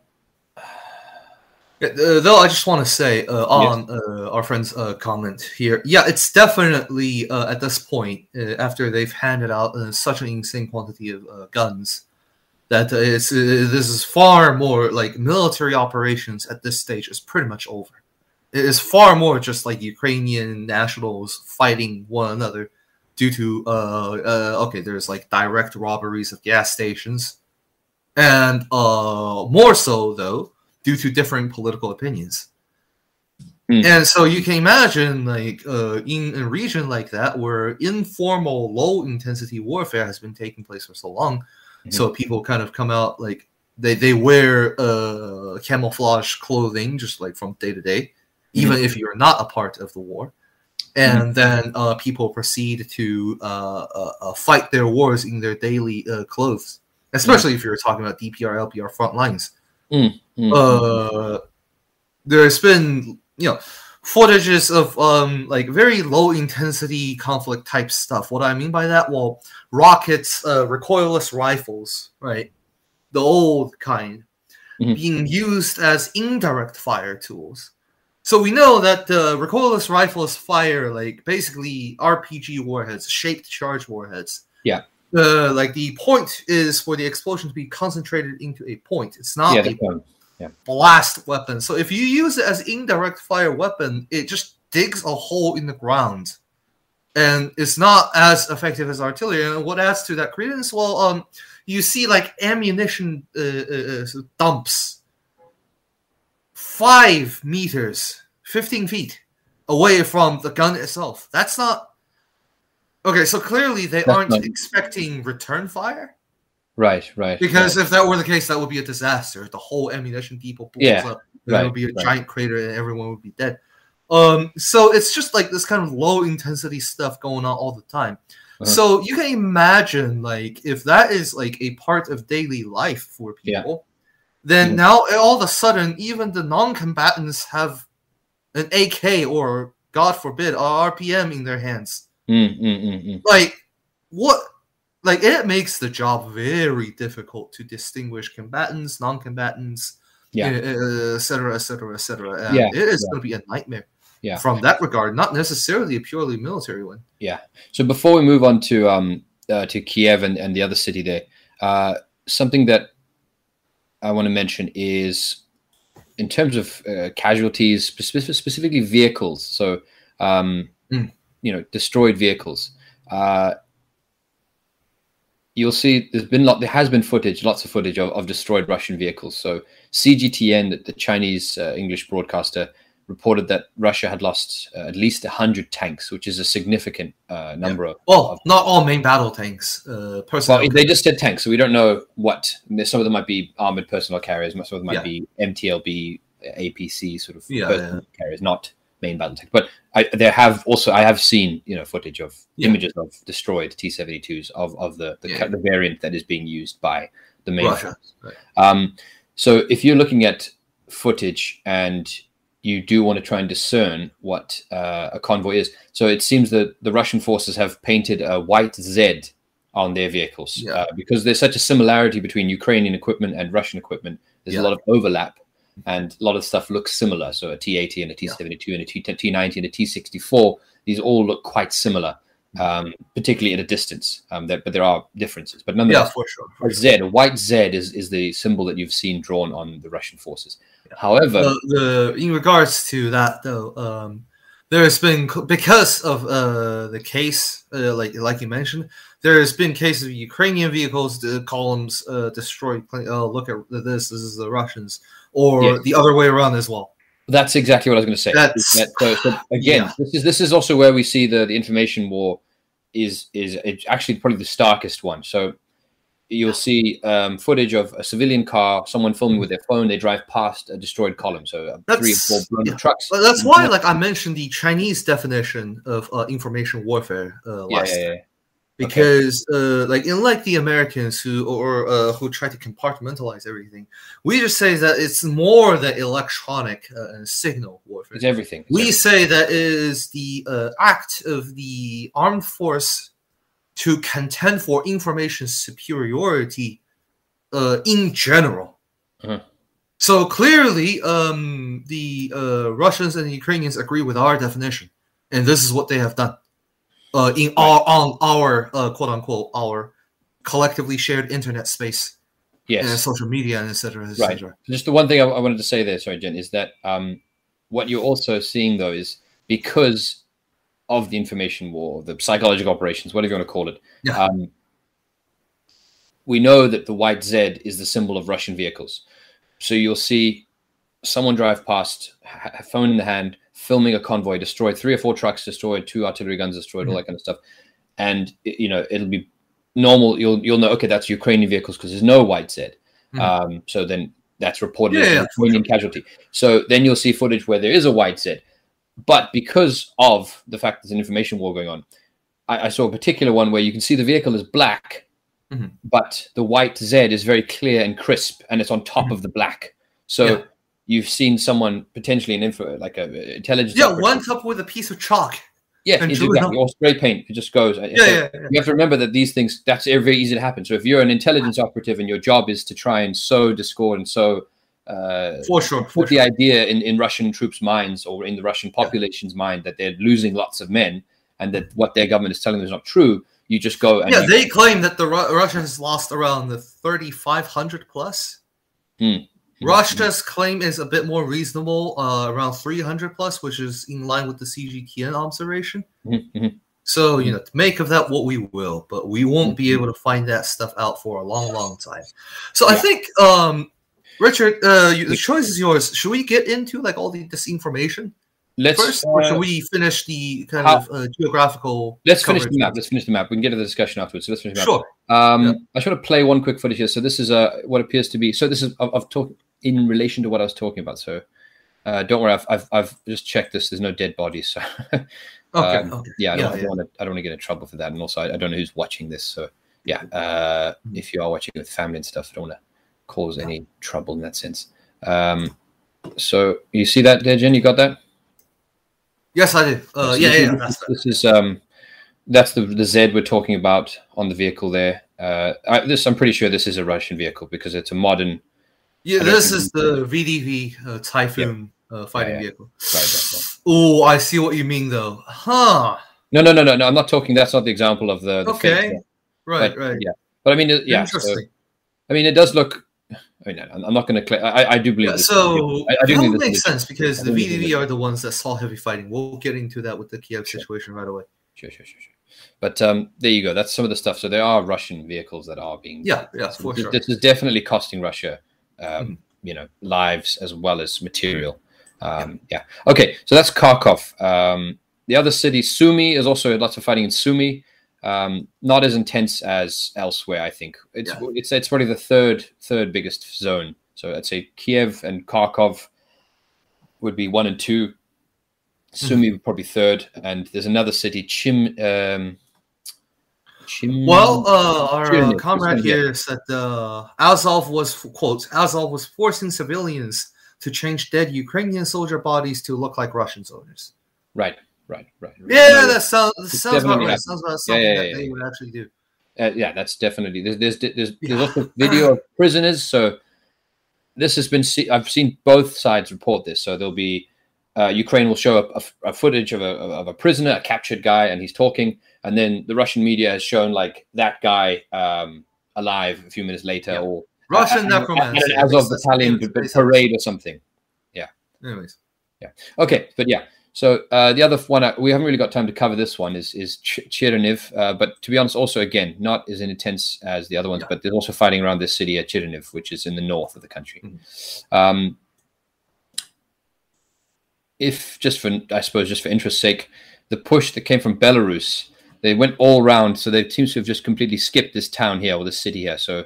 uh, though I just want to say uh, on yes. uh, our friend's uh, comment here, yeah, it's definitely uh, at this point uh, after they've handed out such an insane quantity of guns that it's this is far more like military operations at this stage is pretty much over. It is far more just like Ukrainian nationals fighting one another due to uh okay, there's like direct robberies of gas stations, and uh, more so though due to different political opinions. Mm. And so you can imagine, like, uh, in a region like that where informal, low intensity warfare has been taking place for so long, mm-hmm. so people kind of come out like they, they wear uh, camouflage clothing just like from day to day, even mm-hmm. if you're not a part of the war. And mm-hmm. then uh, people proceed to uh, uh, uh fight their wars in their daily uh, clothes, especially if you're talking about DPR, LPR front lines. Mm. Mm-hmm. Uh, there's been you know footages of um like very low intensity conflict type stuff. What do I mean by that, well, rockets, uh, recoilless rifles, right, the old kind, mm-hmm. being used as indirect fire tools. So we know that the recoilless rifles fire like basically RPG warheads, shaped charge warheads.
Yeah.
Uh, like the point is for the explosion to be concentrated into a point. It's not yeah, a point yeah. blast weapon. So if you use it as indirect fire weapon, it just digs a hole in the ground, and it's not as effective as artillery. And what adds to that credence? Well, um, you see like ammunition uh, uh, uh dumps five meters, fifteen feet away from the gun itself. That's not okay. So clearly they That's aren't not... expecting return fire.
Right, right.
Because
right.
if that were the case, that would be a disaster. The whole ammunition depot blows
yeah,
up. There right, would be a right. giant crater and everyone would be dead. Um, so it's just like this kind of low intensity stuff going on all the time. Uh-huh. So you can imagine, like, if that is like a part of daily life for people, yeah. then mm now all of a sudden, even the non-combatants have an AK or, God forbid, a RPM in their hands.
Mm, mm, mm, mm.
like, what? Like it makes the job very difficult to distinguish combatants, non-combatants, yeah, etc., etc., etc. Yeah, it is yeah. going to be a nightmare.
Yeah,
from that regard, not necessarily a purely military one.
Yeah. So before we move on to um uh, to Kiev and, and the other city there, uh, something that I want to mention is in terms of uh, casualties, specific, specifically vehicles. So, um, mm. you know, destroyed vehicles. Uh, you'll see there's been lot there has been footage lots of footage of, of destroyed russian vehicles so cgtn the chinese uh, english broadcaster reported that russia had lost uh, at least 100 tanks which is a significant uh, number yeah. of
well of, not all main battle tanks uh,
well, they just said tanks so we don't know what some of them might be armored personnel carriers some of them might yeah. be mtlb apc sort of
yeah,
carriers not main battle tank. But I, there have also I have seen you know footage of yeah. images of destroyed T seventy twos of of the the, yeah. the, variant that is being used by the main. Russia. Right. Um, so if you're looking at footage and you do want to try and discern what uh, a convoy is, so it seems that the Russian forces have painted a white Z on their vehicles yeah. uh, because there's such a similarity between Ukrainian equipment and Russian equipment. There's a lot of overlap and a lot of stuff looks similar. So a T80 and a T72 yeah. and a T- T90 and a T64, these all look quite similar, mm-hmm. um, particularly at a distance. Um, there, but there are differences. But nonetheless,
yeah, for sure. For
a Z, a white Z is, is the symbol that you've seen drawn on the Russian forces. Yeah. However,
the, in regards to that though, um, there has been because of uh, the case, uh, like like you mentioned, there has been cases of Ukrainian vehicles, the columns uh, destroyed. Oh, look at this! This is the Russians or yeah. the other way around as well.
That's exactly what I was going to say.
That's
that, so, so again, yeah. this is this is also where we see the the information war is is it's actually probably the starkest one. So you'll see um, footage of a civilian car, someone filming with their phone. They drive past a destroyed column, so uh, three or four blown yeah. trucks.
That's why, like I mentioned, the Chinese definition of uh, information warfare uh, last yeah, yeah, because okay. uh, like unlike the Americans who or uh, who try to compartmentalize everything, we just say that it's more than electronic uh, signal warfare.
It's everything. It's
we
everything.
say that is the uh, act of the armed force to contend for information superiority uh, in general. Uh-huh. So clearly, um, the uh, Russians and the Ukrainians agree with our definition, and this is what they have done uh, in our on our uh, quote unquote our collectively shared internet space.
Yes,
and social media and etc. Et
right. Just the one thing I, I, wanted to say there, sorry, Jen, is that um, what you're also seeing though is because of the information war, the psychological operations, whatever you want to call it.
Yeah. Um,
we know that the white Z is the symbol of Russian vehicles. So you'll see someone drive past, phone in the hand, filming a convoy, destroyed three or four trucks, destroyed two artillery guns, destroyed mm-hmm. all that kind of stuff, and you know it'll be normal. You'll you'll know okay that's Ukrainian vehicles because there's no white Z. Mm-hmm. Um, so then that's reported yeah, as yeah, Ukrainian sure. casualty. So then you'll see footage where there is a white Z, but because of the fact there's an information war going on, I, I saw a particular one where you can see the vehicle is black. Mm-hmm. But the white Z is very clear and crisp, and it's on top mm-hmm. of the black. So yeah you've seen someone potentially an info like a intelligence.
Yeah, one cup with a piece of chalk.
Yeah, exactly. Or spray paint. It just goes.
Yeah, so yeah, yeah,
You have to remember that these things that's very easy to happen. So if you're an intelligence operative and your job is to try and sow discord and sow uh,
for sure
put
for
the
sure.
idea in, in Russian troops' minds or in the Russian population's yeah. mind that they're losing lots of men and that what their government is telling them is not true. You just go.
yeah,
you,
they claim that the Ru- Russians lost around the 3,500 plus.
Hmm.
Russia's claim is a bit more reasonable, uh, around 300 plus, which is in line with the CGTN observation.
Mm-hmm.
So, you know, make of that what we will, but we won't be able to find that stuff out for a long, long time. So yeah. I think, um, Richard, uh, the choice is yours. Should we get into like all the disinformation?
Let's
first, or should uh, we finish the kind how, of uh, geographical?
Let's finish the map. Let's finish the map. We can get to the discussion afterwards. So let's finish the map.
Sure.
Um, yeah. I just want to play one quick footage here. So this is uh, what appears to be. So this is I've, I've talked in relation to what I was talking about. So uh, don't worry, I've, I've, I've just checked this. There's no dead bodies. So
okay,
um,
okay,
yeah, I don't, yeah, yeah. want to I don't want to get in trouble for that. And also, I, I don't know who's watching this. So yeah, uh, mm-hmm. if you are watching with family and stuff, I don't want to cause any trouble in that sense. Um, so you see that there, Jen? You got that?
Yes, I do. Uh, so yeah, yeah.
This, this is um, that's the the Z we're talking about on the vehicle there. Uh, I, this I'm pretty sure this is a Russian vehicle because it's a modern
yeah, this is the VDV uh, Typhoon uh, fighting yeah, yeah. vehicle. Oh, I see what you mean, though. Huh?
No, no, no, no, no. I'm not talking. That's not the example of the. the
okay. Right,
but,
right.
Yeah, but I mean, yeah. Interesting. So, I mean, it does look. I mean, I'm not going to. I, I do believe.
Yeah, so I, I do that makes sense because the VDV are the ones that saw heavy fighting. We'll get into that with the Kiev sure. situation right away.
Sure, sure, sure, sure. But um, there you go. That's some of the stuff. So there are Russian vehicles that are being.
Yeah, yeah, for
this,
sure.
This is definitely costing Russia um, mm you know lives as well as material. Um, yeah. Okay, so that's Kharkov. Um, the other city, Sumy, is also lots of fighting in Sumy. Um, not as intense as elsewhere, I think. It's yeah. it's it's probably the third third biggest zone. So I'd say Kiev and Kharkov would be one and two. Sumy mm-hmm. would probably third, and there's another city, Chim. Um,
well, uh, our uh, comrade here said uh, Azov was quote Azov was forcing civilians to change dead Ukrainian soldier bodies to look like Russian soldiers.
Right, right, right. right.
Yeah, that sounds that sounds about right. Sounds about something yeah, yeah, yeah, that they would actually do.
Uh, yeah, that's definitely there's there's there's, there's also video of prisoners. So this has been see- I've seen both sides report this. So there'll be uh, Ukraine will show a, a, a footage of a, of a prisoner, a captured guy, and he's talking and then the Russian media has shown like that guy um, alive a few minutes later, yeah. or
Russian uh, necromancer,
Azov battalion parade or something. Yeah.
Anyways.
Yeah. Okay, but yeah. So uh, the other one uh, we haven't really got time to cover. This one is is Ch- uh, but to be honest, also again not as intense as the other ones. Yeah. But there's also fighting around this city at Cherniv, which is in the north of the country. Mm-hmm. Um, if just for I suppose just for interest's sake, the push that came from Belarus, they went all round, so they seem to have just completely skipped this town here or the city here. So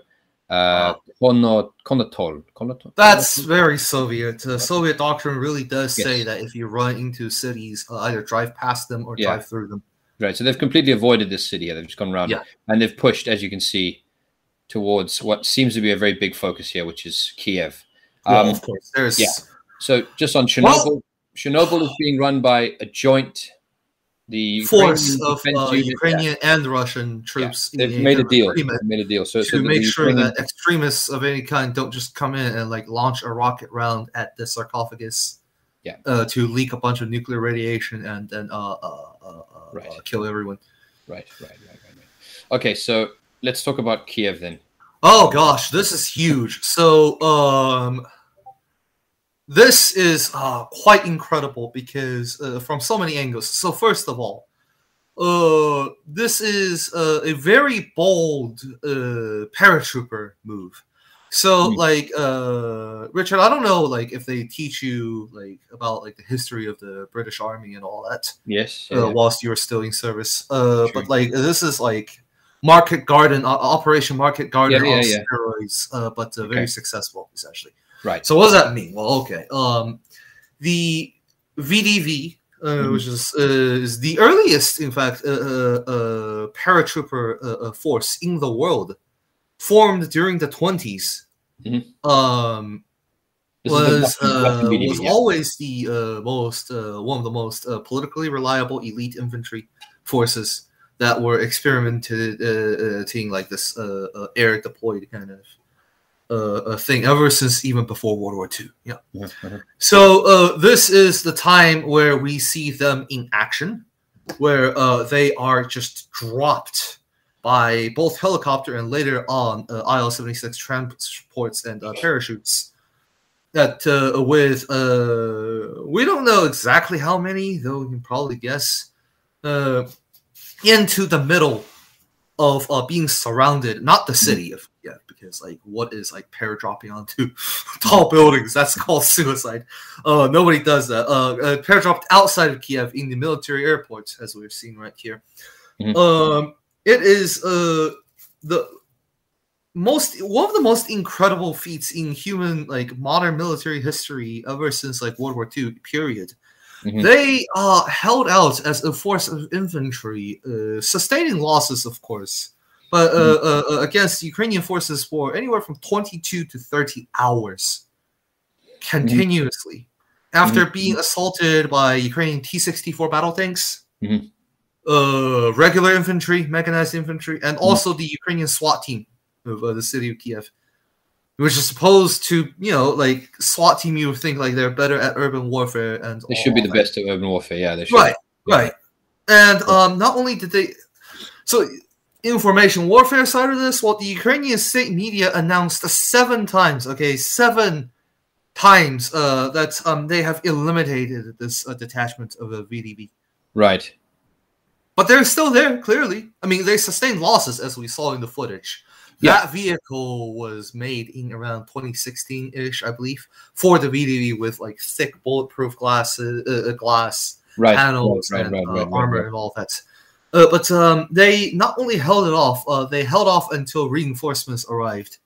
uh, Konotop.
Konotop. That's very Soviet. The Soviet doctrine really does yes. say that if you run into cities, uh, either drive past them or yeah. drive through them.
Right. So they've completely avoided this city. here. They've just gone around. Yeah. And they've pushed, as you can see, towards what seems to be a very big focus here, which is Kiev.
Um, of course. There's...
Yeah. So just on Chernobyl, well, Chernobyl is being run by a joint the
force of uh, Ukrainian yeah. and Russian troops.
Yeah. They've made a deal. They've made a deal. So
to so make sure Ukrainian... that extremists of any kind don't just come in and like launch a rocket round at the sarcophagus.
Yeah.
Uh, to leak a bunch of nuclear radiation and then uh, uh, uh, uh right. kill everyone.
Right, right, right, right, right. Okay, so let's talk about Kiev then.
Oh gosh, this is huge. So um this is uh, quite incredible because uh, from so many angles. So first of all, uh, this is uh, a very bold uh, paratrooper move. So mm. like uh, Richard, I don't know like if they teach you like about like the history of the British Army and all that.
Yes.
Yeah. whilst you're still in service, uh, but like this is like Market Garden, Operation Market Garden yeah, yeah, on steroids, but okay. very successful essentially.
Right.
So what does that mean? Well, okay. Um, the VDV, uh, mm-hmm. which is uh, is the earliest, in fact, uh, uh, uh paratrooper uh, force in the world, formed during the 20s. Mm-hmm. Um, was was yeah. always the most one of the most politically reliable elite infantry forces that were experimenting like this air deployed kind of a thing ever since even before World War II. Yeah. Mm-hmm. So uh, this is the time where we see them in action, where uh, they are just dropped by both helicopter and later on uh, IL-76 transports and uh, parachutes. That uh, with uh, we don't know exactly how many, though you can probably guess, into the middle of being surrounded, not the city of because like what is like paradropping onto tall buildings? That's called suicide. Uh, nobody does that. Uh, uh, paradropped outside of Kiev in the military airports, as we're seeing right here. Mm-hmm. Um, it is uh the most one of the most incredible feats in human like modern military history ever since like World War II period. Mm-hmm. They uh held out as a force of infantry, uh, sustaining losses, of course but uh, mm-hmm. uh, uh, against Ukrainian forces for anywhere from 22 to 30 hours continuously mm-hmm. after mm-hmm. being assaulted by Ukrainian T 64 battle tanks, mm-hmm. uh, regular infantry, mechanized infantry, and mm-hmm. also the Ukrainian SWAT team of uh, the city of Kiev. Which is supposed to, you know, like SWAT team, you would think like they're better at urban warfare, and
they should be the that. best at urban warfare. Yeah, they should.
Right, right. And um, not only did they, so information warfare side of this, what the Ukrainian state media announced seven times, okay, seven times uh, that um, they have eliminated this uh, detachment of a VDV.
Right.
But they're still there, clearly. I mean, they sustained losses, as we saw in the footage. Yeah. That vehicle was made in around 2016 ish, I believe, for the VDV with like thick bulletproof glasses, uh, uh, glass right. panels, right, right, and uh, armor, and all that. Uh, but um, they not only held it off, uh, they held off until reinforcements arrived.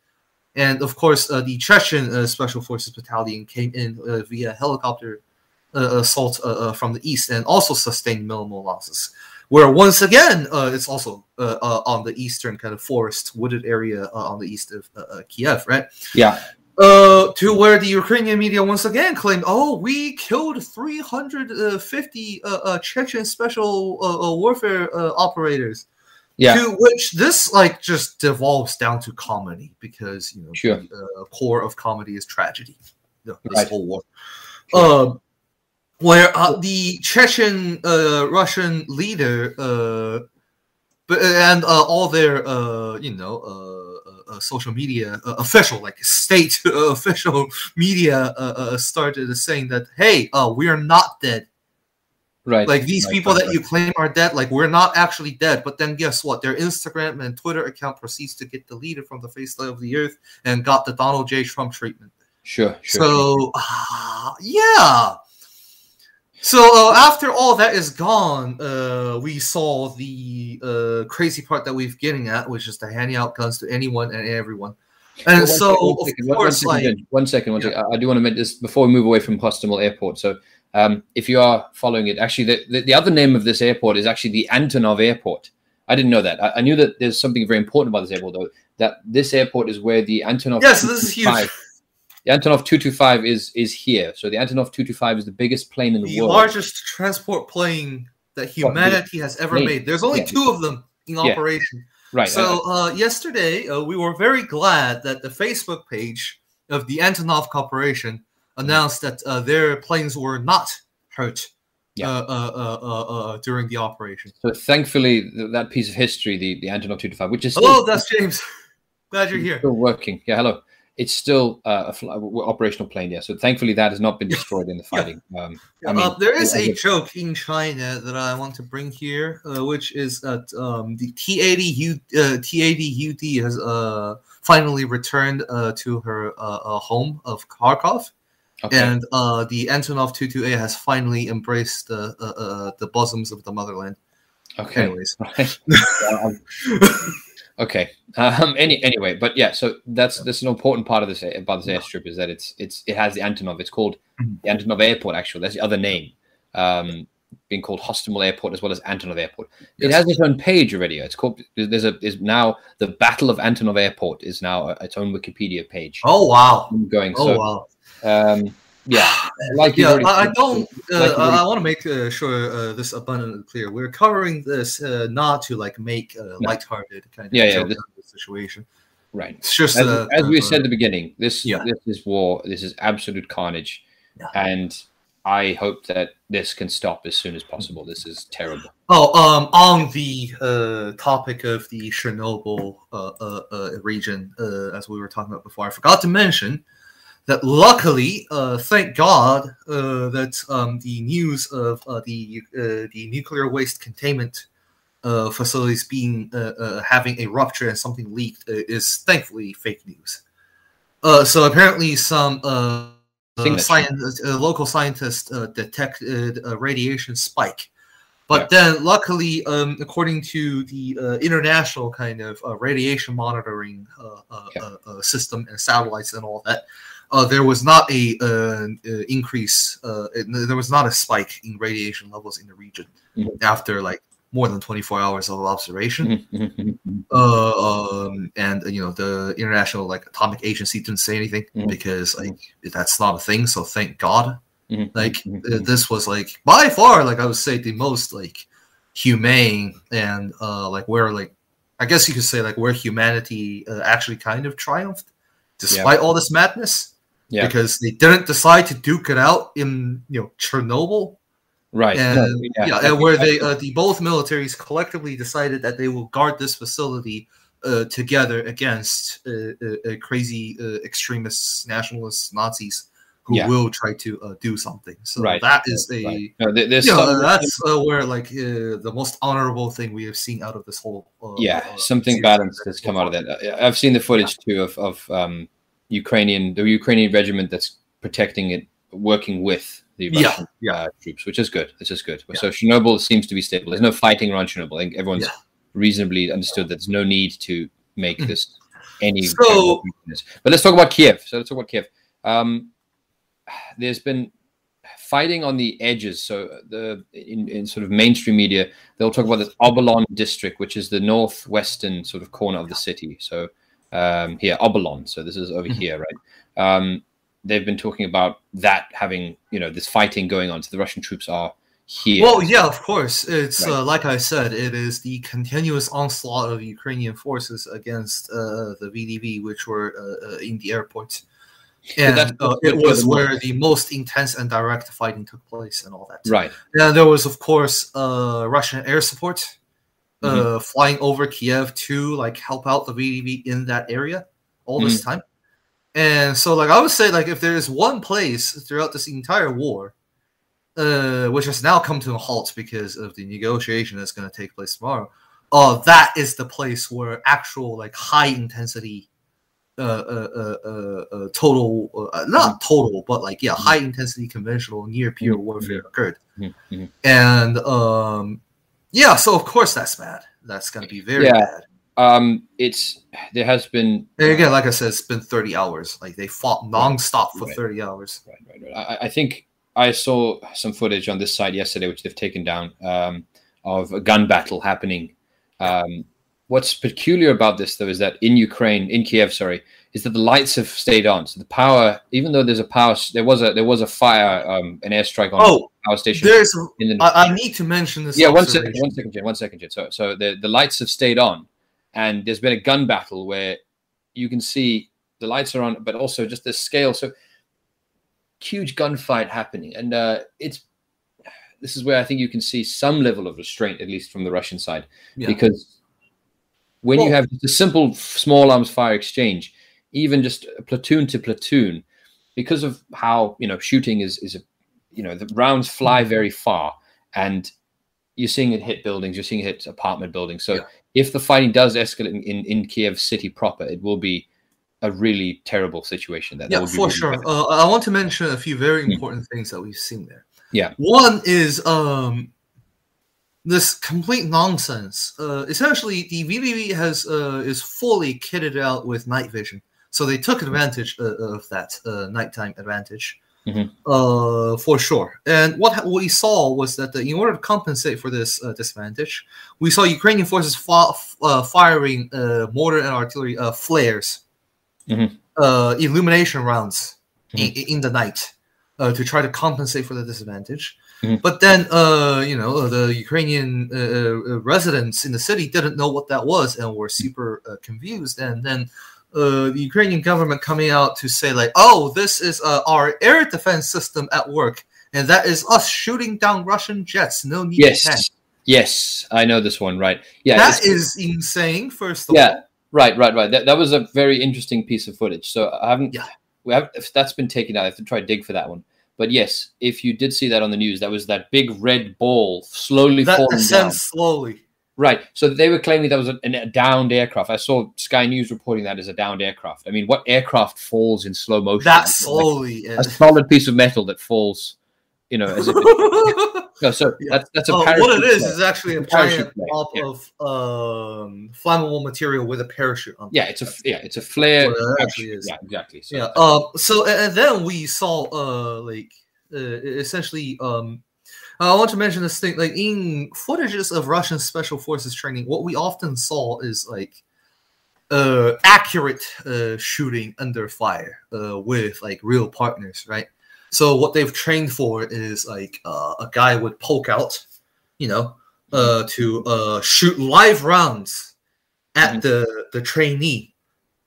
And of course, uh, the Chechen uh, Special Forces Battalion came in uh, via helicopter uh, assault from the east and also sustained minimal losses. Where once again, it's also on the eastern kind of forest wooded area on the east of Kiev, right?
Yeah
uh, to where the Ukrainian media once again claimed, "Oh, we killed 350 uh, uh, Chechen special uh, uh warfare uh, operators."
Yeah.
To which this like just devolves down to comedy because you know
sure.
the uh, core of comedy is tragedy. this right. whole war. Sure. Um, where the Chechen Russian leader, but and all their uh you know uh, social media uh, official, like state official media, uh, started saying that, hey, we are not dead.
Right.
Like these
right,
people
right,
that right. you claim are dead, like we're not actually dead. But then guess what? Their Instagram and Twitter account proceeds to get deleted from the face of the earth and got the Donald J. Trump treatment.
Sure.
sure so, uh, yeah. So uh, after all that is gone, uh, we saw the uh, crazy part that we've getting at, which is to handing out guns to anyone and everyone. And
Well,
so,
one second,
of
one
course,
second,
like,
one second, one second. I, I do want to make this before we move away from Hostomel Airport. So, um, if you are following it, actually, the, the, the other name of this airport is actually the Antonov Airport. I didn't know that. I, I knew that there's something very important about this airport, though. That this airport is where the Antonov.
yeah, so this is huge.
225 The Antonov 225 is is here. So the Antonov 225 is the biggest plane in the,
The
world.
The largest transport plane that humanity has ever
plane.
made. There's only
Yeah.
two of them in
Yeah.
operation.
right.
So uh, yesterday, uh, we were very glad that the Facebook page of the Antonov Corporation announced that uh, their planes were not hurt
Yeah.
uh, uh, uh, uh, uh, during the operation.
so thankfully, th- that piece of history, the, the Antonov 225, which is still,
Hello, that's James. Glad you're here.
still working. Yeah, hello. It's still uh, a fl- operational plane. Yeah. So thankfully, that has not been destroyed in the
Yeah.
fighting. Um, I mean,
uh, there is a
guess-
joke in China that I want to bring here, uh, which is that um, the T80U uh, T80UD has uh, finally returned uh, to her uh, uh, home of Kharkov,
okay.
and uh, the Antonov 22A has finally embraced the uh, uh, the bosoms of the motherland.
okay.
Anyways,
Right. Okay. Um, any anyway, but yeah. So that's that's an important part of this about this airstrip is that it's it's it has the Antonov. It's called
Mhm.
the Antonov Airport. Actually, that's the other name. Um, being called Hostomel Airport as well as Antonov Airport. It has its own page already. It's called there's a is now the Battle of Antonov Airport is now a, its own Wikipedia page
oh wow,
going.
oh
so
wow.
um, yeah, like
Yeah, I, I don't. Uh,
like
I, want to make uh, sure uh, this abundantly clear. We're covering this uh, not to like make a lighthearted kind of
Yeah, yeah, this-
situation.
right.
It's just
as,
uh,
as we
uh,
said at the beginning, this
Yeah.
this is war. This is absolute carnage,
Yeah.
and I hope that this can stop as soon as possible. This is terrible.
Oh, um, on the uh, topic of the Chernobyl uh, uh, uh, region, uh, as we were talking about before, I forgot to mention that luckily, uh, thank God, uh, that um, the news of uh, the uh, the nuclear waste containment uh, facilities being uh, having a rupture and something leaked uh, is thankfully fake news. Uh, so apparently, some science, local scientists uh, detected a radiation spike. But
Yeah.
then, luckily, um, according to the uh, international kind of uh, radiation monitoring uh,
Yeah.
uh, uh, system and satellites and all that, uh, there was not a uh, uh, increase. Uh, it- there was not a spike in radiation levels in the region
Mhm.
after like more than 24 hours of observation.
Mhm.
Uh, um, and you know the international like atomic agency didn't say anything
Mhm.
because like that's not a thing. So thank God.
Mhm.
Like this was like by far like I would say the most like humane and uh like where like I guess you could say like where humanity uh, actually kind of triumphed despite all this madness
yeah,
because they didn't decide to duke it out in you know Chernobyl
right.
and
No,
yeah, and where they uh, the both militaries collectively decided that they will guard this facility uh, together against uh, uh, uh, crazy uh, extremists, nationalists, Nazis who
Yeah.
will try to uh, do something. So
Right,
that is a
right. No, there's
you know,
some-
that's uh, where like uh, the most honorable thing we have seen out of this whole uh,
yeah, something balanced has come out of that. I've seen the footage too of of um, Ukrainian the Ukrainian regiment that's protecting it, working with the Russian
yeah.
Uh, troops, which is good. This is good. So Chernobyl seems to be stable. There's no fighting around Chernobyl. I think everyone's
Yeah.
reasonably understood that there's no need to make
Mhm.
this any.
So-
but let's talk about Kiev. So let's talk about Kiev. Um, there's been fighting on the edges. So the in, in sort of mainstream media, they'll talk about this Obolon district, which is the northwestern sort of corner of the city. So um, here, Obolon. So this is over
Mhm.
here, right? Um, they've been talking about that having you know this fighting going on. So the Russian troops are here.
Well, yeah, of course. It's
Right.
uh, like I said, it is the continuous onslaught of Ukrainian forces against uh, the VDV, which were uh, uh, in the airport. And
that's-
uh, it was where the most intense and direct fighting took place, and all that.
right.
Yeah, there was, of course, uh, Russian air support uh,
Mm-hmm.
flying over Kiev to like help out the VDV in that area all this
Mm-hmm.
time. And so, like, I would say, like, if there is one place throughout this entire war, uh, which has now come to a halt because of the negotiation that's going to take place tomorrow, uh, that is the place where actual, like, high intensity, uh, uh, uh, uh, uh total, uh, not total, but like, yeah, high intensity conventional near peer
Mhm.
warfare occurred. mm-hmm. and um, yeah, so of course that's bad. That's gonna be very yeah. bad.
Um, it's there has been
and again, like I said, it's been thirty hours. Like they fought nonstop for right. thirty hours.
Right, right, right. I, I, think I saw some footage on this side yesterday, which they've taken down, um, of a gun battle happening. Um, what's peculiar about this, though, is that in Ukraine, in Kiev, sorry, is that the lights have stayed on. So the power, even though there's a power, there was a there was a fire, um, an airstrike on
oh,
the power station.
There's, in the, I, I, need to mention this.
Yeah, one second, one second, Jen, one second, Jen. So, so the the lights have stayed on, and there's been a gun battle where you can see the lights are on, but also just the scale. So huge gunfight happening, and uh, it's this is where I think you can see some level of restraint, at least from the Russian side, yeah. because when well, you have a simple small arms fire exchange, even just platoon to platoon, because of how you know shooting is is a you know the rounds fly mm-hmm. very far, and you're seeing it hit buildings, you're seeing it hit apartment buildings. So yeah. if the fighting does escalate in, in, in Kiev city proper, it will be a really terrible situation. That
yeah, for
really
sure. Uh, I want to mention a few very hmm. important mm. things that we've seen there.
Yeah,
one is um this complete nonsense. Uh, essentially, the VDV has uh, is fully kitted out with night vision, so they took advantage uh, of that uh, nighttime advantage. Mm-hmm. Uh, for sure. And what we saw was that in order to compensate for this uh, disadvantage, we saw Ukrainian forces fa- uh, firing uh, mortar and artillery uh, flares mm-hmm. uh, illumination rounds mm-hmm. in, in, the night uh, to try to compensate for the disadvantage. Mm-hmm. But then, uh, you know, the Ukrainian uh, uh, residents in the city didn't know what that was and were super uh, confused. And then Uh, the Ukrainian government coming out to say, like, oh, this is uh, our air defense system at work. And that is us shooting down Russian jets. No need
yes. Yes, I know this one, right? Yeah,
that is insane. First of all
yeah.
all,
Right, right, right. That, that was a very interesting piece of footage. So I haven't, yeah. we have if that's been taken out. I have to try to dig for that one. But yes, if you did see that on the news, that was that big red ball slowly that falling down.
slowly.
Right. So they were claiming that was a, a, downed aircraft. I saw Sky News reporting that as a downed aircraft. I mean, what aircraft falls in slow motion?
That slowly.
Like a solid piece of metal that falls you know, as if it, no, so yeah. that's that's a
uh, what it is play. is actually a giant pop yeah. of um, flammable material with a parachute on.
Yeah, it's a yeah, it's a flare. It actually is. Yeah, exactly.
So, yeah. Um. So and then we saw uh like uh, essentially um. I want to mention this thing like in footages of Russian special forces training, what we often saw is like uh accurate uh shooting under fire uh with like real partners, right? So what they've trained for is like uh, a guy would poke out, you know, uh, to uh, shoot live rounds at mm-hmm. the the trainee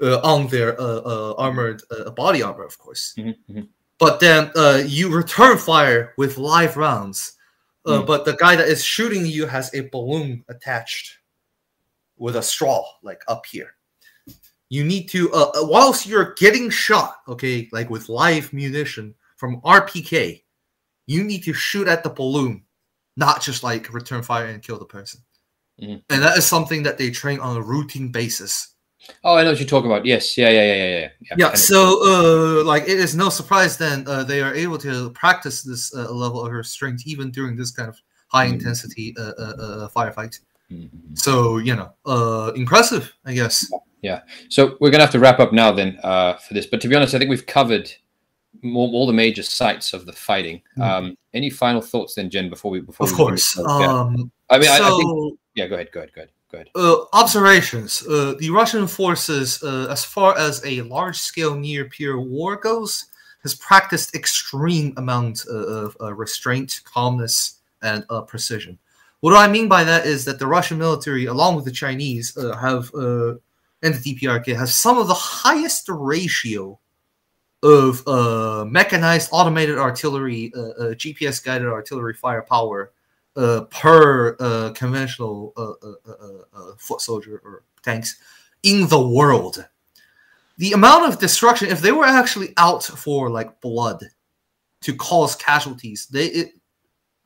uh, on their uh, uh, armored body armor, of course. Mm-hmm. mm-hmm. But then you return fire with live rounds. Mm-hmm. But the guy that is shooting you has a balloon attached with a straw, like up here you need to uh, whilst you're getting shot okay like with live munition from RPK, you need to shoot at the balloon, not just like return fire and kill the person. Mm-hmm. And that is something that they train on a routine basis.
Oh, I know what you're talking about. Yes, yeah, yeah, yeah, yeah,
yeah. Yeah. So, uh, like, it is no surprise then uh, they are able to practice this uh, level of restraint even during this kind of high mm-hmm. intensity uh, uh, uh, firefight. Mm-hmm. So, you know, uh, impressive, I guess.
Yeah. So we're gonna have to wrap up now then uh, for this. But to be honest, I think we've covered all, all the major sites of the fighting. Mm. Um, any final thoughts then, Jen? Before we before
of
we
course. Um,
I mean, so, I, I, think yeah. Go ahead. Go ahead. Go ahead. Go ahead.
Uh, observations. Uh, the Russian forces, uh, as far as a large-scale near-peer war goes, has practiced extreme amount uh, of uh, restraint, calmness, and uh, precision. What I mean by that is that the Russian military, along with the Chinese, have and the DPRK has some of the highest ratio of mechanized automated artillery, GPS guided artillery firepower uh, per uh, conventional uh, foot soldier or tanks in the world. The amount of destruction, if they were actually out for like blood to cause casualties, they it,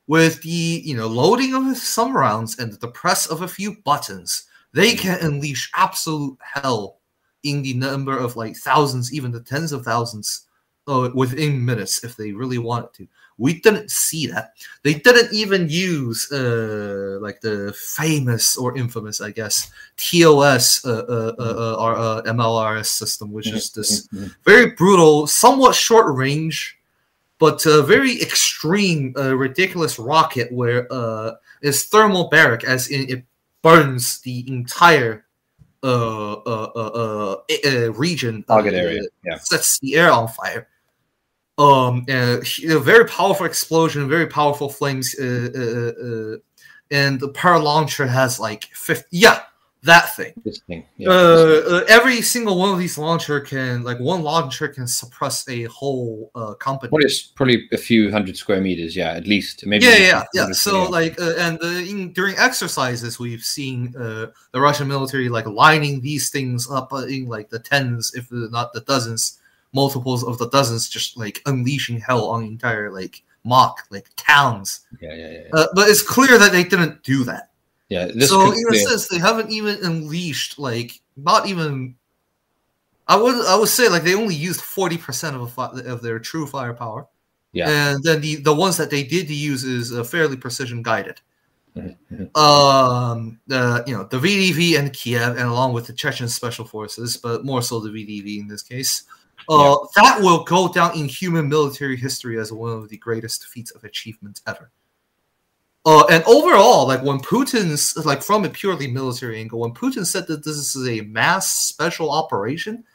with the you know loading of some rounds and the press of a few buttons, they can unleash absolute hell in the number of like thousands, even the tens of thousands uh, within minutes if they really wanted to. We didn't see that. They didn't even use uh, like the famous or infamous, I guess, TOS uh, uh, uh, uh, uh MLRS system, which is this mm-hmm. very brutal, somewhat short range, but very extreme, ridiculous rocket where it's thermobaric, as in it burns the entire uh, uh, uh, uh, region
target area
yeah sets the air on fire um a very powerful explosion very powerful flames uh, uh, uh, and the power launcher has like 50 yeah that thing.
This thing.
Yeah, uh. Uh, every single one of these launcher can like one launcher can suppress a whole uh, company.
What is probably a few hundred square meters? Yeah, at least. Maybe.
Yeah, yeah, yeah. So like, uh, and uh, in, during exercises, we've seen uh, the Russian military like lining these things up uh, in like the tens, if not the dozens, multiples of the dozens, just like unleashing hell on entire like mock like towns.
Yeah, yeah, yeah. yeah. Uh,
but it's clear that they didn't do that.
Yeah.
so in a sense, they haven't even unleashed like not even. I would I would say like they only used forty percent of of their true firepower.
Yeah.
And then the the ones that they did use is uh, fairly precision guided. Mm-hmm. Um, the you know the VDV and Kiev, and along with the Chechen special forces, but more so the VDV in this case. Uh, yeah. that will go down in human military history as one of the greatest feats of achievement ever. Uh, and overall, like when Putin's like from a purely military angle, when Putin said that this is a mass special operation,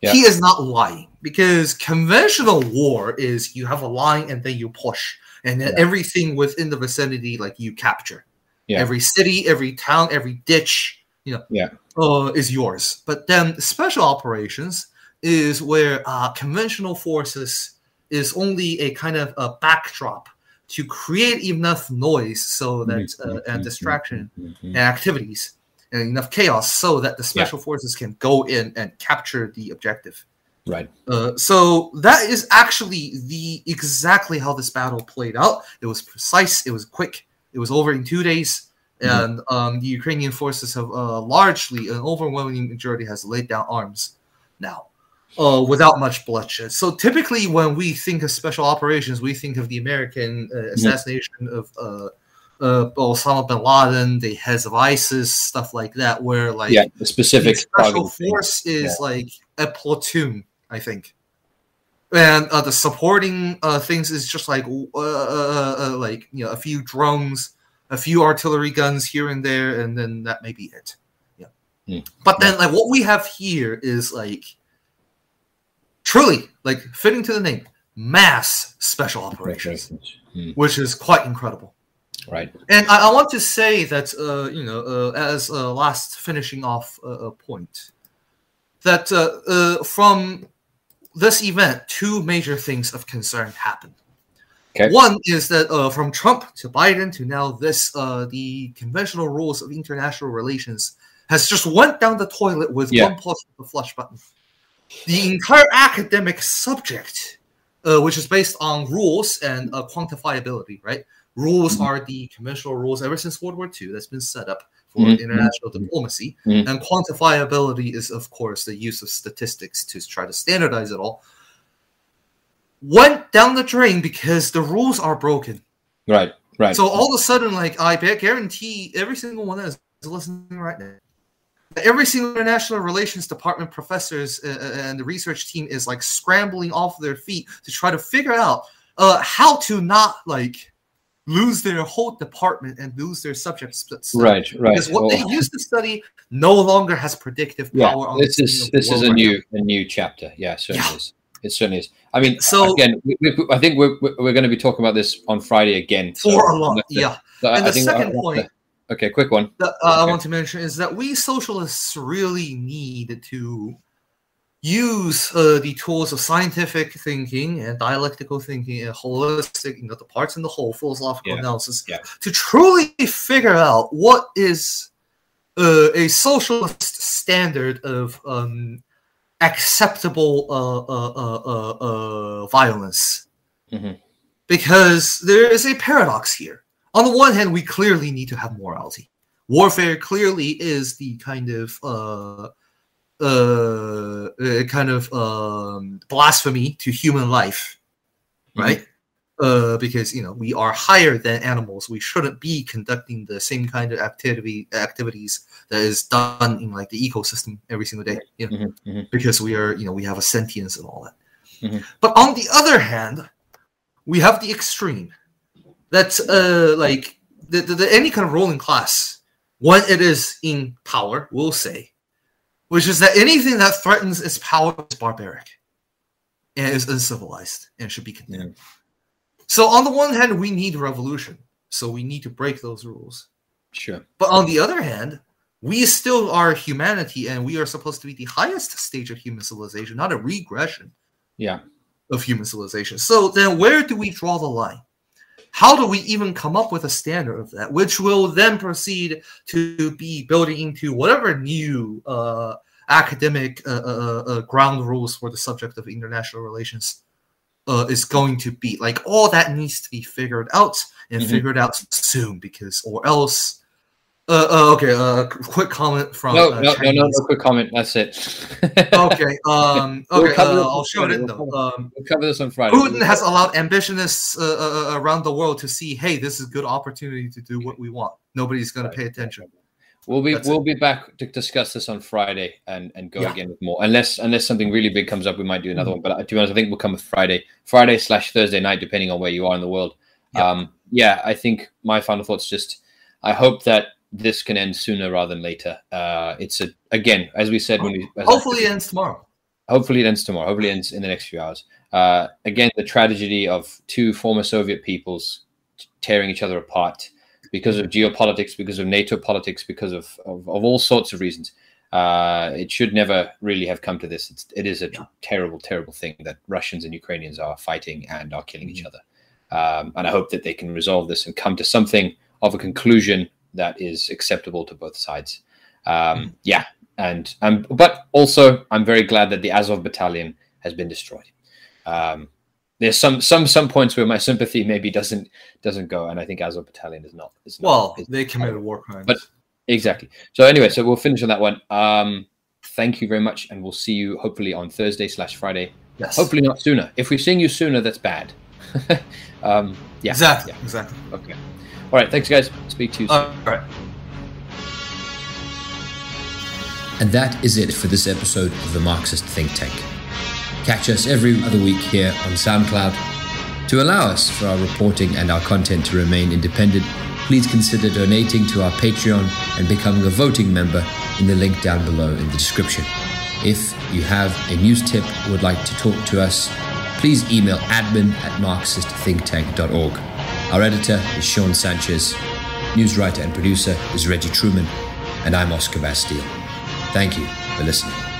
yeah. he is not lying because conventional war is you have a line and then you push, and then yeah. everything within the vicinity like you capture. Yeah. Every city, every town, every ditch, you know,
yeah,
uh, is yours. But then special operations is where uh, conventional forces is only a kind of a backdrop to create enough noise so that mm-hmm. uh, and mm-hmm. distraction mm-hmm. and activities and enough chaos so that the special yeah. forces can go in and capture the objective.
Right.
Uh, so that is actually the exactly how this battle played out. It was precise. It was quick. It was over in two days. Mm-hmm. And um, the Ukrainian forces have uh, largely, an overwhelming majority, has laid down arms now uh, without much bloodshed. So typically, when we think of special operations, we think of the American uh, assassination mm-hmm. of uh, uh, Osama bin Laden, the heads of ISIS, stuff like that, where like
yeah, the specific
special force thing. is yeah. like a platoon, I think. And uh, the supporting uh, things is just like uh, uh, uh, like you know a few drones, a few artillery guns here and there, and then that may be it. Yeah. Mm. But then like what we have here is like truly like fitting to the name mass special operations hmm. which is quite incredible
right
and i, I want to say that uh, you know uh, as a last finishing off uh, point that uh, uh, from this event two major things of concern happened
okay.
one is that uh, from trump to biden to now this uh, the conventional rules of international relations has just went down the toilet with yeah. one plus the flush button the entire academic subject, uh, which is based on rules and uh, quantifiability, right? Rules mm-hmm. are the conventional rules ever since World War II that's been set up for mm-hmm. international diplomacy. Mm-hmm. And quantifiability is, of course, the use of statistics to try to standardize it all. Went down the drain because the rules are broken.
Right, right.
So all of a sudden, like, I bet guarantee every single one that is listening right now every single international relations department professors uh, uh, and the research team is like scrambling off their feet to try to figure out uh, how to not like lose their whole department and lose their subject
Right, right.
Because what well, they used to study no longer has predictive power.
Yeah, this is this is a right new now. a new chapter. Yeah, certainly yeah. is. It certainly is. I mean, so again, we, we, I think we're we're going to be talking about this on Friday again.
For so a lot, yeah.
So
and I, the second point.
Okay, quick one.
That, uh, okay. I want to mention is that we socialists really need to use uh, the tools of scientific thinking and dialectical thinking and holistic, you know, the parts and the whole philosophical
yeah.
analysis
yeah.
to truly figure out what is uh, a socialist standard of um, acceptable uh, uh, uh, violence.
Mm-hmm.
Because there is a paradox here on the one hand, we clearly need to have morality. Warfare clearly is the kind of uh, uh, uh kind of um, blasphemy to human life, right? Mm-hmm. uh, because you know we are higher than animals. We shouldn't be conducting the same kind of activity activities that is done in like the ecosystem every single day. You know, mm-hmm, mm-hmm. because we are you know we have a sentience and all that. Mm-hmm. But on the other hand, we have the extreme. That's uh like the, the, the any kind of ruling class when it is in power will say, which is that anything that threatens its power is barbaric and is uncivilized and should be condemned. Yeah. So on the one hand, we need revolution, so we need to break those rules.
Sure.
But on the other hand, we still are humanity, and we are supposed to be the highest stage of human civilization, not a regression.
Yeah.
Of human civilization. So then, where do we draw the line? How do we even come up with a standard of that, which will then proceed to be building into whatever new uh, academic uh, uh, uh ground rules for the subject of international relations uh, is going to be. Like all that needs to be figured out and mm-hmm. figured out soon because or else. Uh, uh, okay. Uh, quick comment from
no, uh, no, no, no, no, quick comment. That's it.
okay. Um. Okay. We'll uh, I'll show it though. Um,
we'll cover this on Friday.
Putin has allowed ambitionists uh, uh, uh, around the world to see, hey, this is a good opportunity to do what we want. Nobody's going to pay attention.
We'll be That's we'll it. be back to discuss this on Friday and, and go yeah. again with more. Unless unless something really big comes up, we might do another mm-hmm. one. But to be honest, I think we'll come with Friday, Friday slash Thursday night, depending on where you are in the world. Yeah. Um, yeah, I think my final thoughts just I hope that this can end sooner rather than later. Uh, it's a again, as we said when we
hopefully it ends tomorrow.
Hopefully it ends tomorrow. Hopefully it ends in the next few hours. Uh, again, the tragedy of two former Soviet peoples tearing each other apart because of geopolitics, because of NATO politics, because of, of, of all sorts of reasons. Uh, it should never really have come to this. It's, it is a yeah. terrible, terrible thing that Russians and Ukrainians are fighting and are killing mm-hmm. each other. Um, and I hope that they can resolve this and come to something of a conclusion that is acceptable to both sides. Um, mm-hmm. Yeah, and um, but also I'm very glad that the Azov battalion has been destroyed. Um, there's some some some points where my sympathy maybe doesn't doesn't go, and I think Azov Battalion is not. Is
not well,
is
they committed war crimes,
but exactly. So anyway, so we'll finish on that one. Um, thank you very much, and we'll see you hopefully on Thursday slash Friday.
Yes.
Hopefully not sooner. If we're seeing you sooner, that's bad. um, yeah.
Exactly.
Yeah.
Exactly.
Okay. All right. Thanks, guys. Speak to you soon.
All right.
And that is it for this episode of the Marxist Think Tank. Catch us every other week here on SoundCloud. To allow us for our reporting and our content to remain independent, please consider donating to our Patreon and becoming a voting member in the link down below in the description. If you have a news tip or would like to talk to us, please email admin at marxistthinktank.org. Our editor is Sean Sanchez, news writer and producer is Reggie Truman, and I'm Oscar Bastille. Thank you for listening.